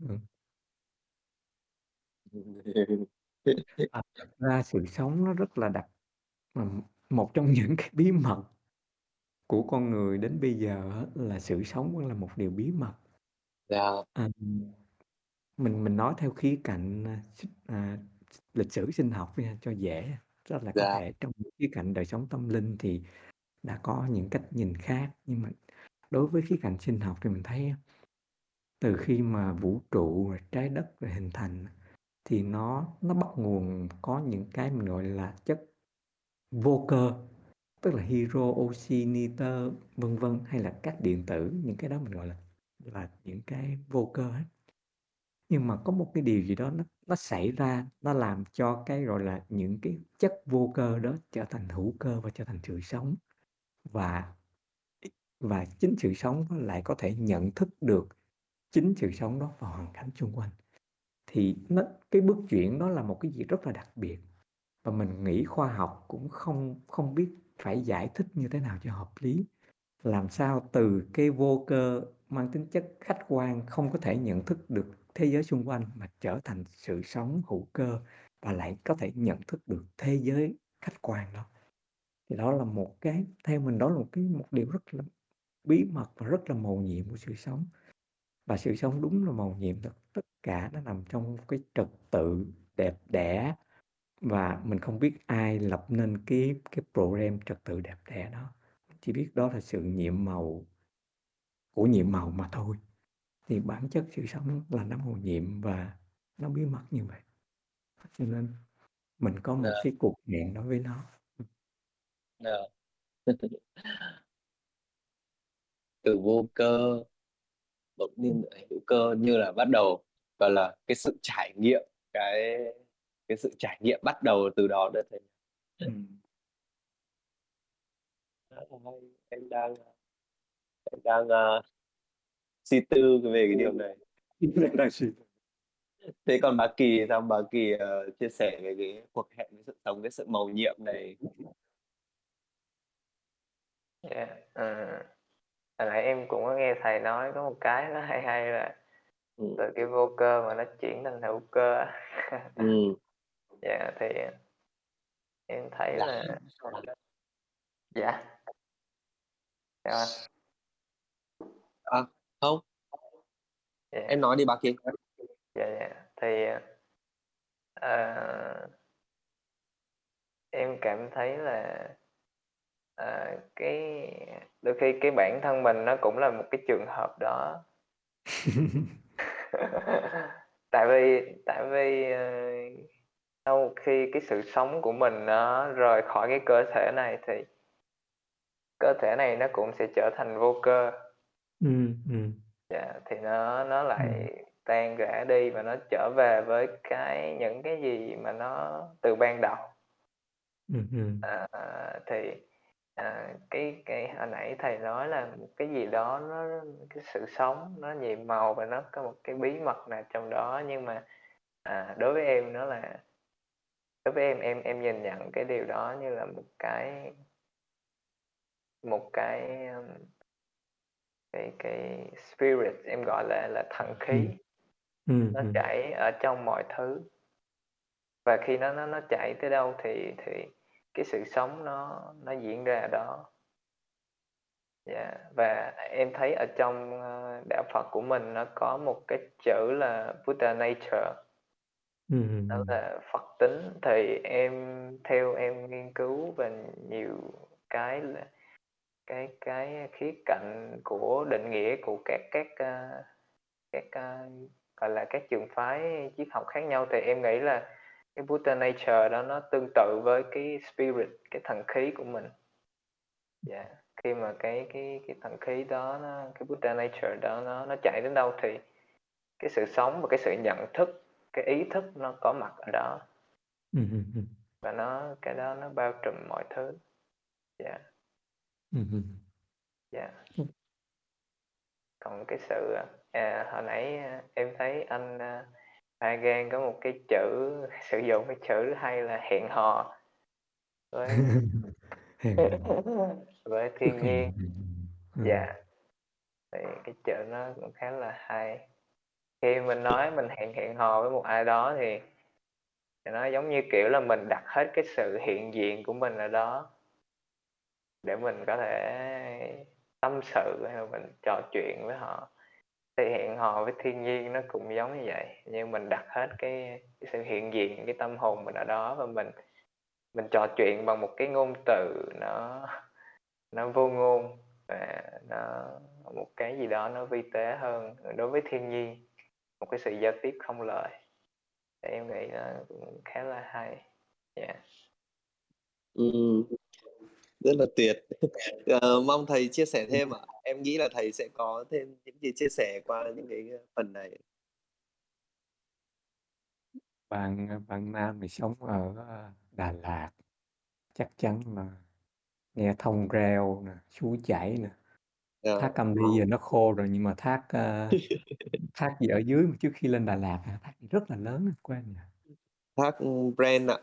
Speaker 2: Ừm. À, thật ra sự sống nó rất là đặc ừm, một trong những cái bí mật của con người đến bây giờ á là sự sống vẫn là một điều bí mật.
Speaker 1: Dạ.
Speaker 2: À, mình mình nói theo khía cạnh, à, s à, lịch sử sinh học đi ha, cho dễ. Tức là có
Speaker 1: Dạ.
Speaker 2: thể trong những khía cạnh đời sống tâm linh thì đã có những cách nhìn khác, nhưng mà đối với khía cạnh sinh học thì mình thấy á từ khi mà vũ trụ rồi trái đất rồi hình thành thì nó nó bắt nguồn có những cái mình gọi là chất vô cơ, tức là hydro, oxy, nitơ, vân vân, hay là các điện tử, những cái đó mình gọi là là những cái vô cơ hết. Nhưng mà có một cái điều gì đó nó nó xảy ra, nó làm cho cái, gọi là, những cái chất vô cơ đó trở thành hữu cơ và trở thành sự sống. Và và chính sự sống lại có thể nhận thức được chính sự sống đó và hoàn cảnh xung quanh. Thì nó cái bước chuyển đó là một cái gì rất là đặc biệt, và mình nghĩ khoa học cũng không không biết phải giải thích như thế nào cho hợp lý. Làm sao từ cái vô cơ mang tính chất khách quan, không có thể nhận thức được thế giới xung quanh mà trở thành sự sống hữu cơ và lại có thể nhận thức được thế giới khách quan đó. Thì đó là một cái theo mình đó là một cái một điều rất là bí mật và rất là màu nhiệm của sự sống. Và sự sống đúng là màu nhiệm thật, tất cả nó nằm trong cái trật tự đẹp đẽ và mình không biết ai lập nên cái cái program trật tự đẹp đẽ đó, chỉ biết đó là sự nhiệm màu của nhiệm màu mà thôi. Thì bản chất sự sống là nó mầu nhiệm và nó bí mật như vậy. Cho nên mình có một
Speaker 1: Dạ.
Speaker 2: cái cuộc hẹn đối với nó.
Speaker 1: Dạ. Từ vô cơ bỗng nhiên hữu cơ như là bắt đầu, gọi là, cái sự trải nghiệm, cái cái sự trải nghiệm bắt đầu từ đó. Khá là hay, em đang, em đang, a, suy tư về cái điều này.
Speaker 2: Đang suy tư.
Speaker 1: Thế còn bà Kỳ thì sao? Bà Kỳ, ờ, chia sẻ về cái cuộc hẹn với sự sống, cái sự mầu nhiệm này.
Speaker 3: Dạ, ờ, hồi nãy em cũng có nghe thầy nói có một cái nó hay hay là
Speaker 1: Ừm.
Speaker 3: từ cái vô cơ mà nó chuyển thành hữu cơ.
Speaker 1: Ừm.
Speaker 3: Dạ, thì em thấy
Speaker 1: Dạ.
Speaker 3: là Dạ. Sao anh?
Speaker 1: À, không.
Speaker 3: Dạ.
Speaker 1: Em nói đi bà Kỳ.
Speaker 3: Dạ, dạ, thì, ờ em cảm thấy là, ờ, cái đôi khi cái bản thân mình nó cũng là một cái trường hợp đó. Tại vì tại vì, ờ, sau khi cái sự sống của mình nó rời khỏi cái cơ thể này thì cơ thể này nó cũng sẽ trở thành vô cơ.
Speaker 2: Ừm, ừm.
Speaker 3: Dạ, thì nó nó
Speaker 2: Ừm.
Speaker 3: lại tan rã đi và nó trở về với cái những cái gì mà nó từ ban đầu.
Speaker 2: Ừm, ừm.
Speaker 3: À, thì, à, cái cái hồi nãy thầy nói là một cái gì đó nó cái sự sống nó nhiệm màu và nó có một cái bí mật nào trong đó, nhưng mà, à, đối với em nó là đối với em, em em nhìn nhận cái điều đó như là một cái một cái, ưm cái cái spirit em gọi là là thần khí
Speaker 2: Ừm. Ừm,
Speaker 3: nó
Speaker 2: ừm.
Speaker 3: chảy ở trong mọi thứ và khi nó nó nó chạy tới đâu thì thì cái sự sống nó nó diễn ra ở đó. Dạ và em thấy ở trong ờ, đạo Phật của mình nó có một cái chữ là Buddha nature.
Speaker 2: Ừm, ừm,
Speaker 3: đó
Speaker 2: ừm.
Speaker 3: là Phật tính. Thì em theo em nghiên cứu về nhiều cái cái cái khía cạnh của định nghĩa của các các ờ, các ờ, gọi là các trường phái triết học khác nhau thì em nghĩ là cái Buddha nature đó nó tương tự với cái spirit cái thần khí của mình dạ khi mà cái cái cái thần khí đó nó cái Buddha nature đó nó nó chạy đến đâu thì cái sự sống và cái sự nhận thức cái ý thức nó có mặt ở đó
Speaker 2: Ừm, ừm, ừm.
Speaker 3: và nó cái đó nó bao trùm mọi thứ dạ
Speaker 2: ừm.
Speaker 3: dạ
Speaker 2: Ừm.
Speaker 3: còn cái sự à, hồi nãy à, em thấy anh Hagen có một cái chữ sử dụng cái chữ hay là hẹn hò với
Speaker 2: Hèn
Speaker 3: với
Speaker 2: Tức
Speaker 3: thiên nhiên.
Speaker 2: Ừm.
Speaker 3: dạ. Thì cái chữ nó cũng khá là hay. Khi mình nói mình hẹn hẹn hò với một ai đó thì nó giống như kiểu là mình đặt hết cái sự hiện diện của mình ở đó để mình có thể tâm sự hay là mình trò chuyện với họ thì hẹn hò với thiên nhiên nó cũng giống như vậy. Nhưng mình đặt hết cái, cái sự hiện diện cái tâm hồn mình ở đó và mình mình trò chuyện bằng một cái ngôn từ nó nó vô ngôn và nó một cái gì đó nó vi tế hơn đối với thiên nhiên. Một cái sự giao tiếp không lời. Thì em nghĩ nó cũng khá là hay. Dạ. Yeah.
Speaker 1: ừ rất là tuyệt. Ờ, mong thầy chia sẻ thêm ạ. Em nghĩ là thầy sẽ có thêm những gì chia sẻ qua những cái phần này.
Speaker 2: Bạn, à, bạn nam thì sống ở, Đà Lạt, chắc chắn là nghe thông reo nè, suối chảy nè.
Speaker 1: Ờ.
Speaker 2: Thác Cam Ly giờ nó khô rồi nhưng mà thác, a, thác gì ở dưới trước khi lên Đà Lạt? Thác gì rất là lớn á, quên rồi.
Speaker 1: Thác, Bren ạ.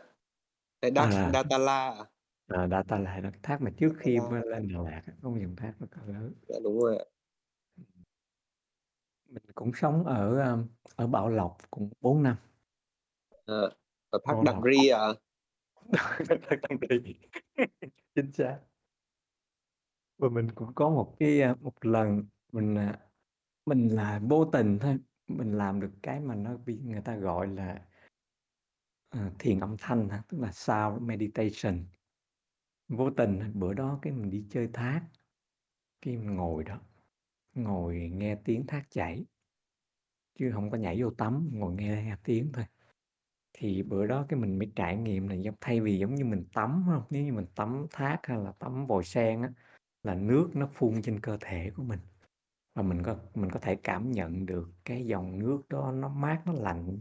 Speaker 2: À,
Speaker 1: Đa Datanla à?
Speaker 2: À, Datanla đó, cái thác mà trước khi
Speaker 1: Datanla.
Speaker 2: mà lên Đà Lạt á, có một dòng thác rất là lớn.
Speaker 1: Dạ, đúng rồi ạ.
Speaker 2: Mình cũng sống ở, a, ở Bảo Lộc cũng 4 năm.
Speaker 1: Ờ, ở thác
Speaker 2: Bảo
Speaker 1: Đạm
Speaker 2: Lộc.
Speaker 1: Ri ạ?
Speaker 2: Chính xác. Và mình cũng có một cái, a, một lần mình, à, mình là vô tình thôi, mình làm được cái mà nó bị người ta gọi là ờ, thiền âm thanh hả? Tức là sound meditation. Vô tình bữa đó cái mình đi chơi thác, cái mình ngồi đó, ngồi nghe tiếng thác chảy. Chứ không có nhảy vô tắm, ngồi nghe nghe tiếng thôi. Thì bữa đó cái mình mới trải nghiệm là giống thay vì giống như mình tắm, không? Nếu như mình tắm thác hay là tắm vòi sen á, là nước nó phun trên cơ thể của mình. Và mình có mình có thể cảm nhận được cái dòng nước đó nó mát, nó lạnh.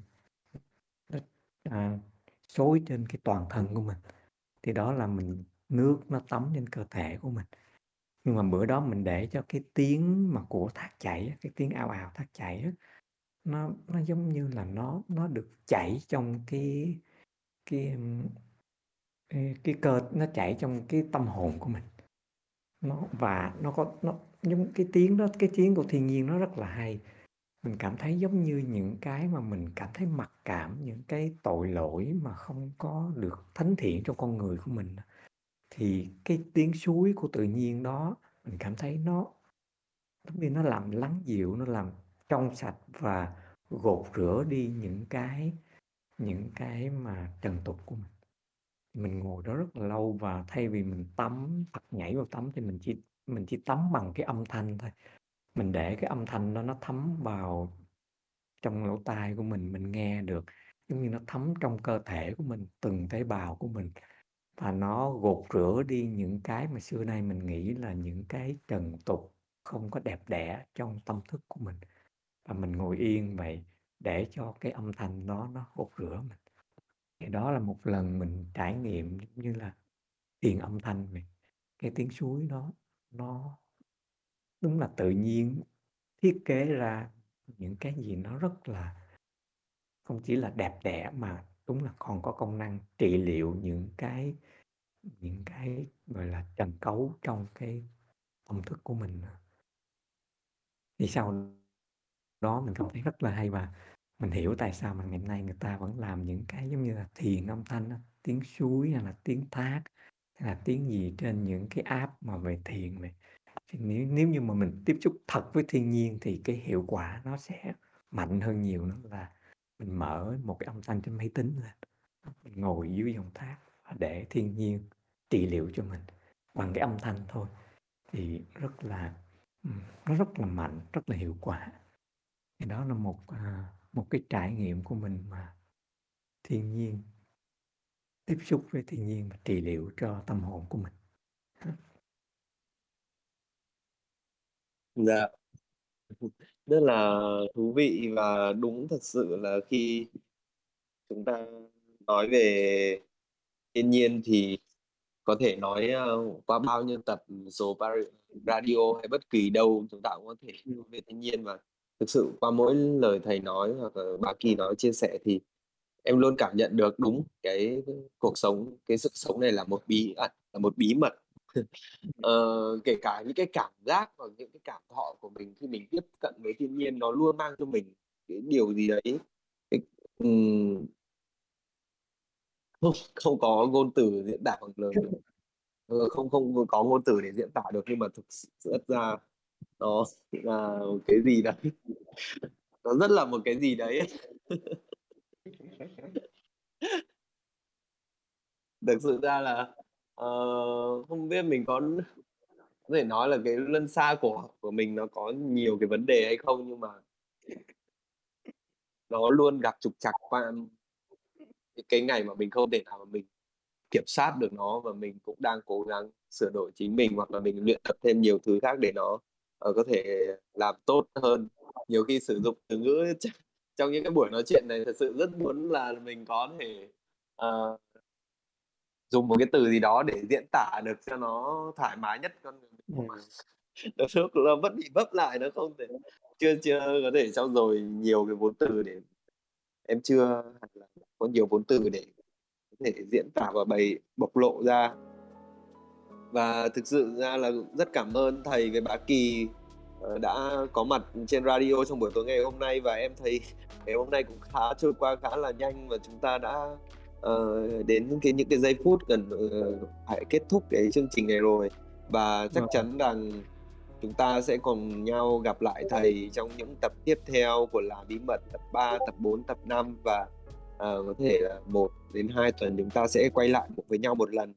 Speaker 2: Nó, à, xối trên cái toàn thân của mình. Thì đó là mình nước nó tắm trên cơ thể của mình. Nhưng mà bữa đó mình để cho cái tiếng mà của thác chảy cái tiếng ao ào thác chảy nó nó giống như là nó nó được chảy trong cái cái, cái cơ nó chảy trong cái tâm hồn của mình. Nó và nó có nó giống cái tiếng đó, cái tiếng của thiên nhiên nó rất là hay. Mình cảm thấy giống như những cái mà mình cảm thấy mặc cảm, những cái tội lỗi mà không có được thánh thiện trong con người của mình. Thì cái tiếng suối của tự nhiên đó, mình cảm thấy nó giống như nó làm lắng dịu, nó làm trong sạch và gột rửa đi những cái những cái mà trần tục của mình. Mình ngồi đó rất là lâu và thay vì mình tắm hoặc nhảy vào tắm thì mình chỉ mình chỉ tắm bằng cái âm thanh thôi. Mình để cái âm thanh đó nó thấm vào trong lỗ tai của mình, mình nghe được, giống như nó thấm trong cơ thể của mình, từng tế bào của mình. Và nó gột rửa đi những cái mà xưa nay mình nghĩ là những cái trần tục không có đẹp đẽ trong tâm thức của mình. Và mình ngồi yên vậy để cho cái âm thanh đó nó gột rửa mình. Thì đó là một lần mình trải nghiệm giống như là thiền âm thanh vậy. Cái tiếng suối đó, nó đúng là tự nhiên thiết kế ra những cái gì nó rất là không chỉ là đẹp đẽ mà đúng là còn có công năng trị liệu những cái những cái, gọi là, trần cấu trong cái tâm thức của mình. Thì sau đó mình cảm thấy rất là hay và mình hiểu tại sao mà ngày nay người ta vẫn làm những cái giống như là thiền âm thanh tiếng suối hay là tiếng thác hay là tiếng gì trên những cái app mà về thiền này. Thì nếu nếu như mà mình tiếp xúc thật với thiên nhiên thì cái hiệu quả nó sẽ mạnh hơn nhiều nữa là mình mở một cái âm thanh trên máy tính lên. Mình ngồi dưới dòng thác và để thiên nhiên trị liệu cho mình bằng cái âm thanh thôi. Thì rất là nó rất là mạnh, rất là hiệu quả. Thì đó là một à, một cái trải nghiệm của mình mà thiên nhiên, tiếp xúc với thiên nhiên và trị liệu cho tâm hồn của mình.
Speaker 1: Dạ. Rất là thú vị và đúng thật sự là khi chúng ta nói về thiên nhiên thì có thể nói, ơ, qua bao nhiêu tập số radio hay bất kỳ đâu chúng ta cũng có thể nói về thiên nhiên và thực sự qua mỗi lời thầy nói hoặc là bà Kỳ nói chia sẻ thì em luôn cảm nhận được đúng cái cuộc sống, cái sức sống này là một bí ẩn, là một bí mật. Ờ, kể cả những cái cảm giác và những cái cảm thọ của mình khi mình tiếp cận với thiên nhiên nó luôn mang cho mình cái điều gì đấy, cái, không không có ngôn từ diễn tả bằng lời được. Không không có ngôn từ để diễn tả được nhưng mà thực sự ra nó là cái gì đấy. Nó rất là một cái gì đấy. Thực sự ra là, ờ, không biết mình có có thể nói là cái luân xa của của mình nó có nhiều cái vấn đề hay không nhưng mà nó luôn gặp trục trặc qua cái ngày mà mình không thể nào mà mình kiểm soát được nó và mình cũng đang cố gắng sửa đổi chính mình hoặc là mình luyện tập thêm nhiều thứ khác để nó, uh, có thể làm tốt hơn. Nhiều khi sử dụng từ ngữ trong những cái buổi nói chuyện này thật sự rất muốn là mình có thể, uh, dùng một cái từ gì đó để diễn tả được cho nó thoải mái nhất con người mình mà đôi ừ. lúc nó vẫn bị vấp lại, nó không thể chưa chưa có thể trau dồi nhiều cái vốn từ để em chưa là có nhiều vốn từ để có thể diễn tả và bày bộc lộ ra. Và thực sự ra là rất cảm ơn thầy với bà Kỳ, ờ, đã có mặt trên radio trong buổi tối ngày hôm nay. Và em thấy ngày hôm nay cũng khá trôi qua khá là nhanh và chúng ta đã, ờ, đến cái những cái giây phút gần, ờ, phải kết thúc cái chương trình này rồi. Và chắc
Speaker 2: Vâng.
Speaker 1: chắn rằng chúng ta sẽ cùng nhau gặp lại thầy trong những tập tiếp theo của Là Bí Mật tập 3, tập 4, tập 5 và, ờ, có thể là 1 đến 2 tuần chúng ta sẽ quay lại với nhau một lần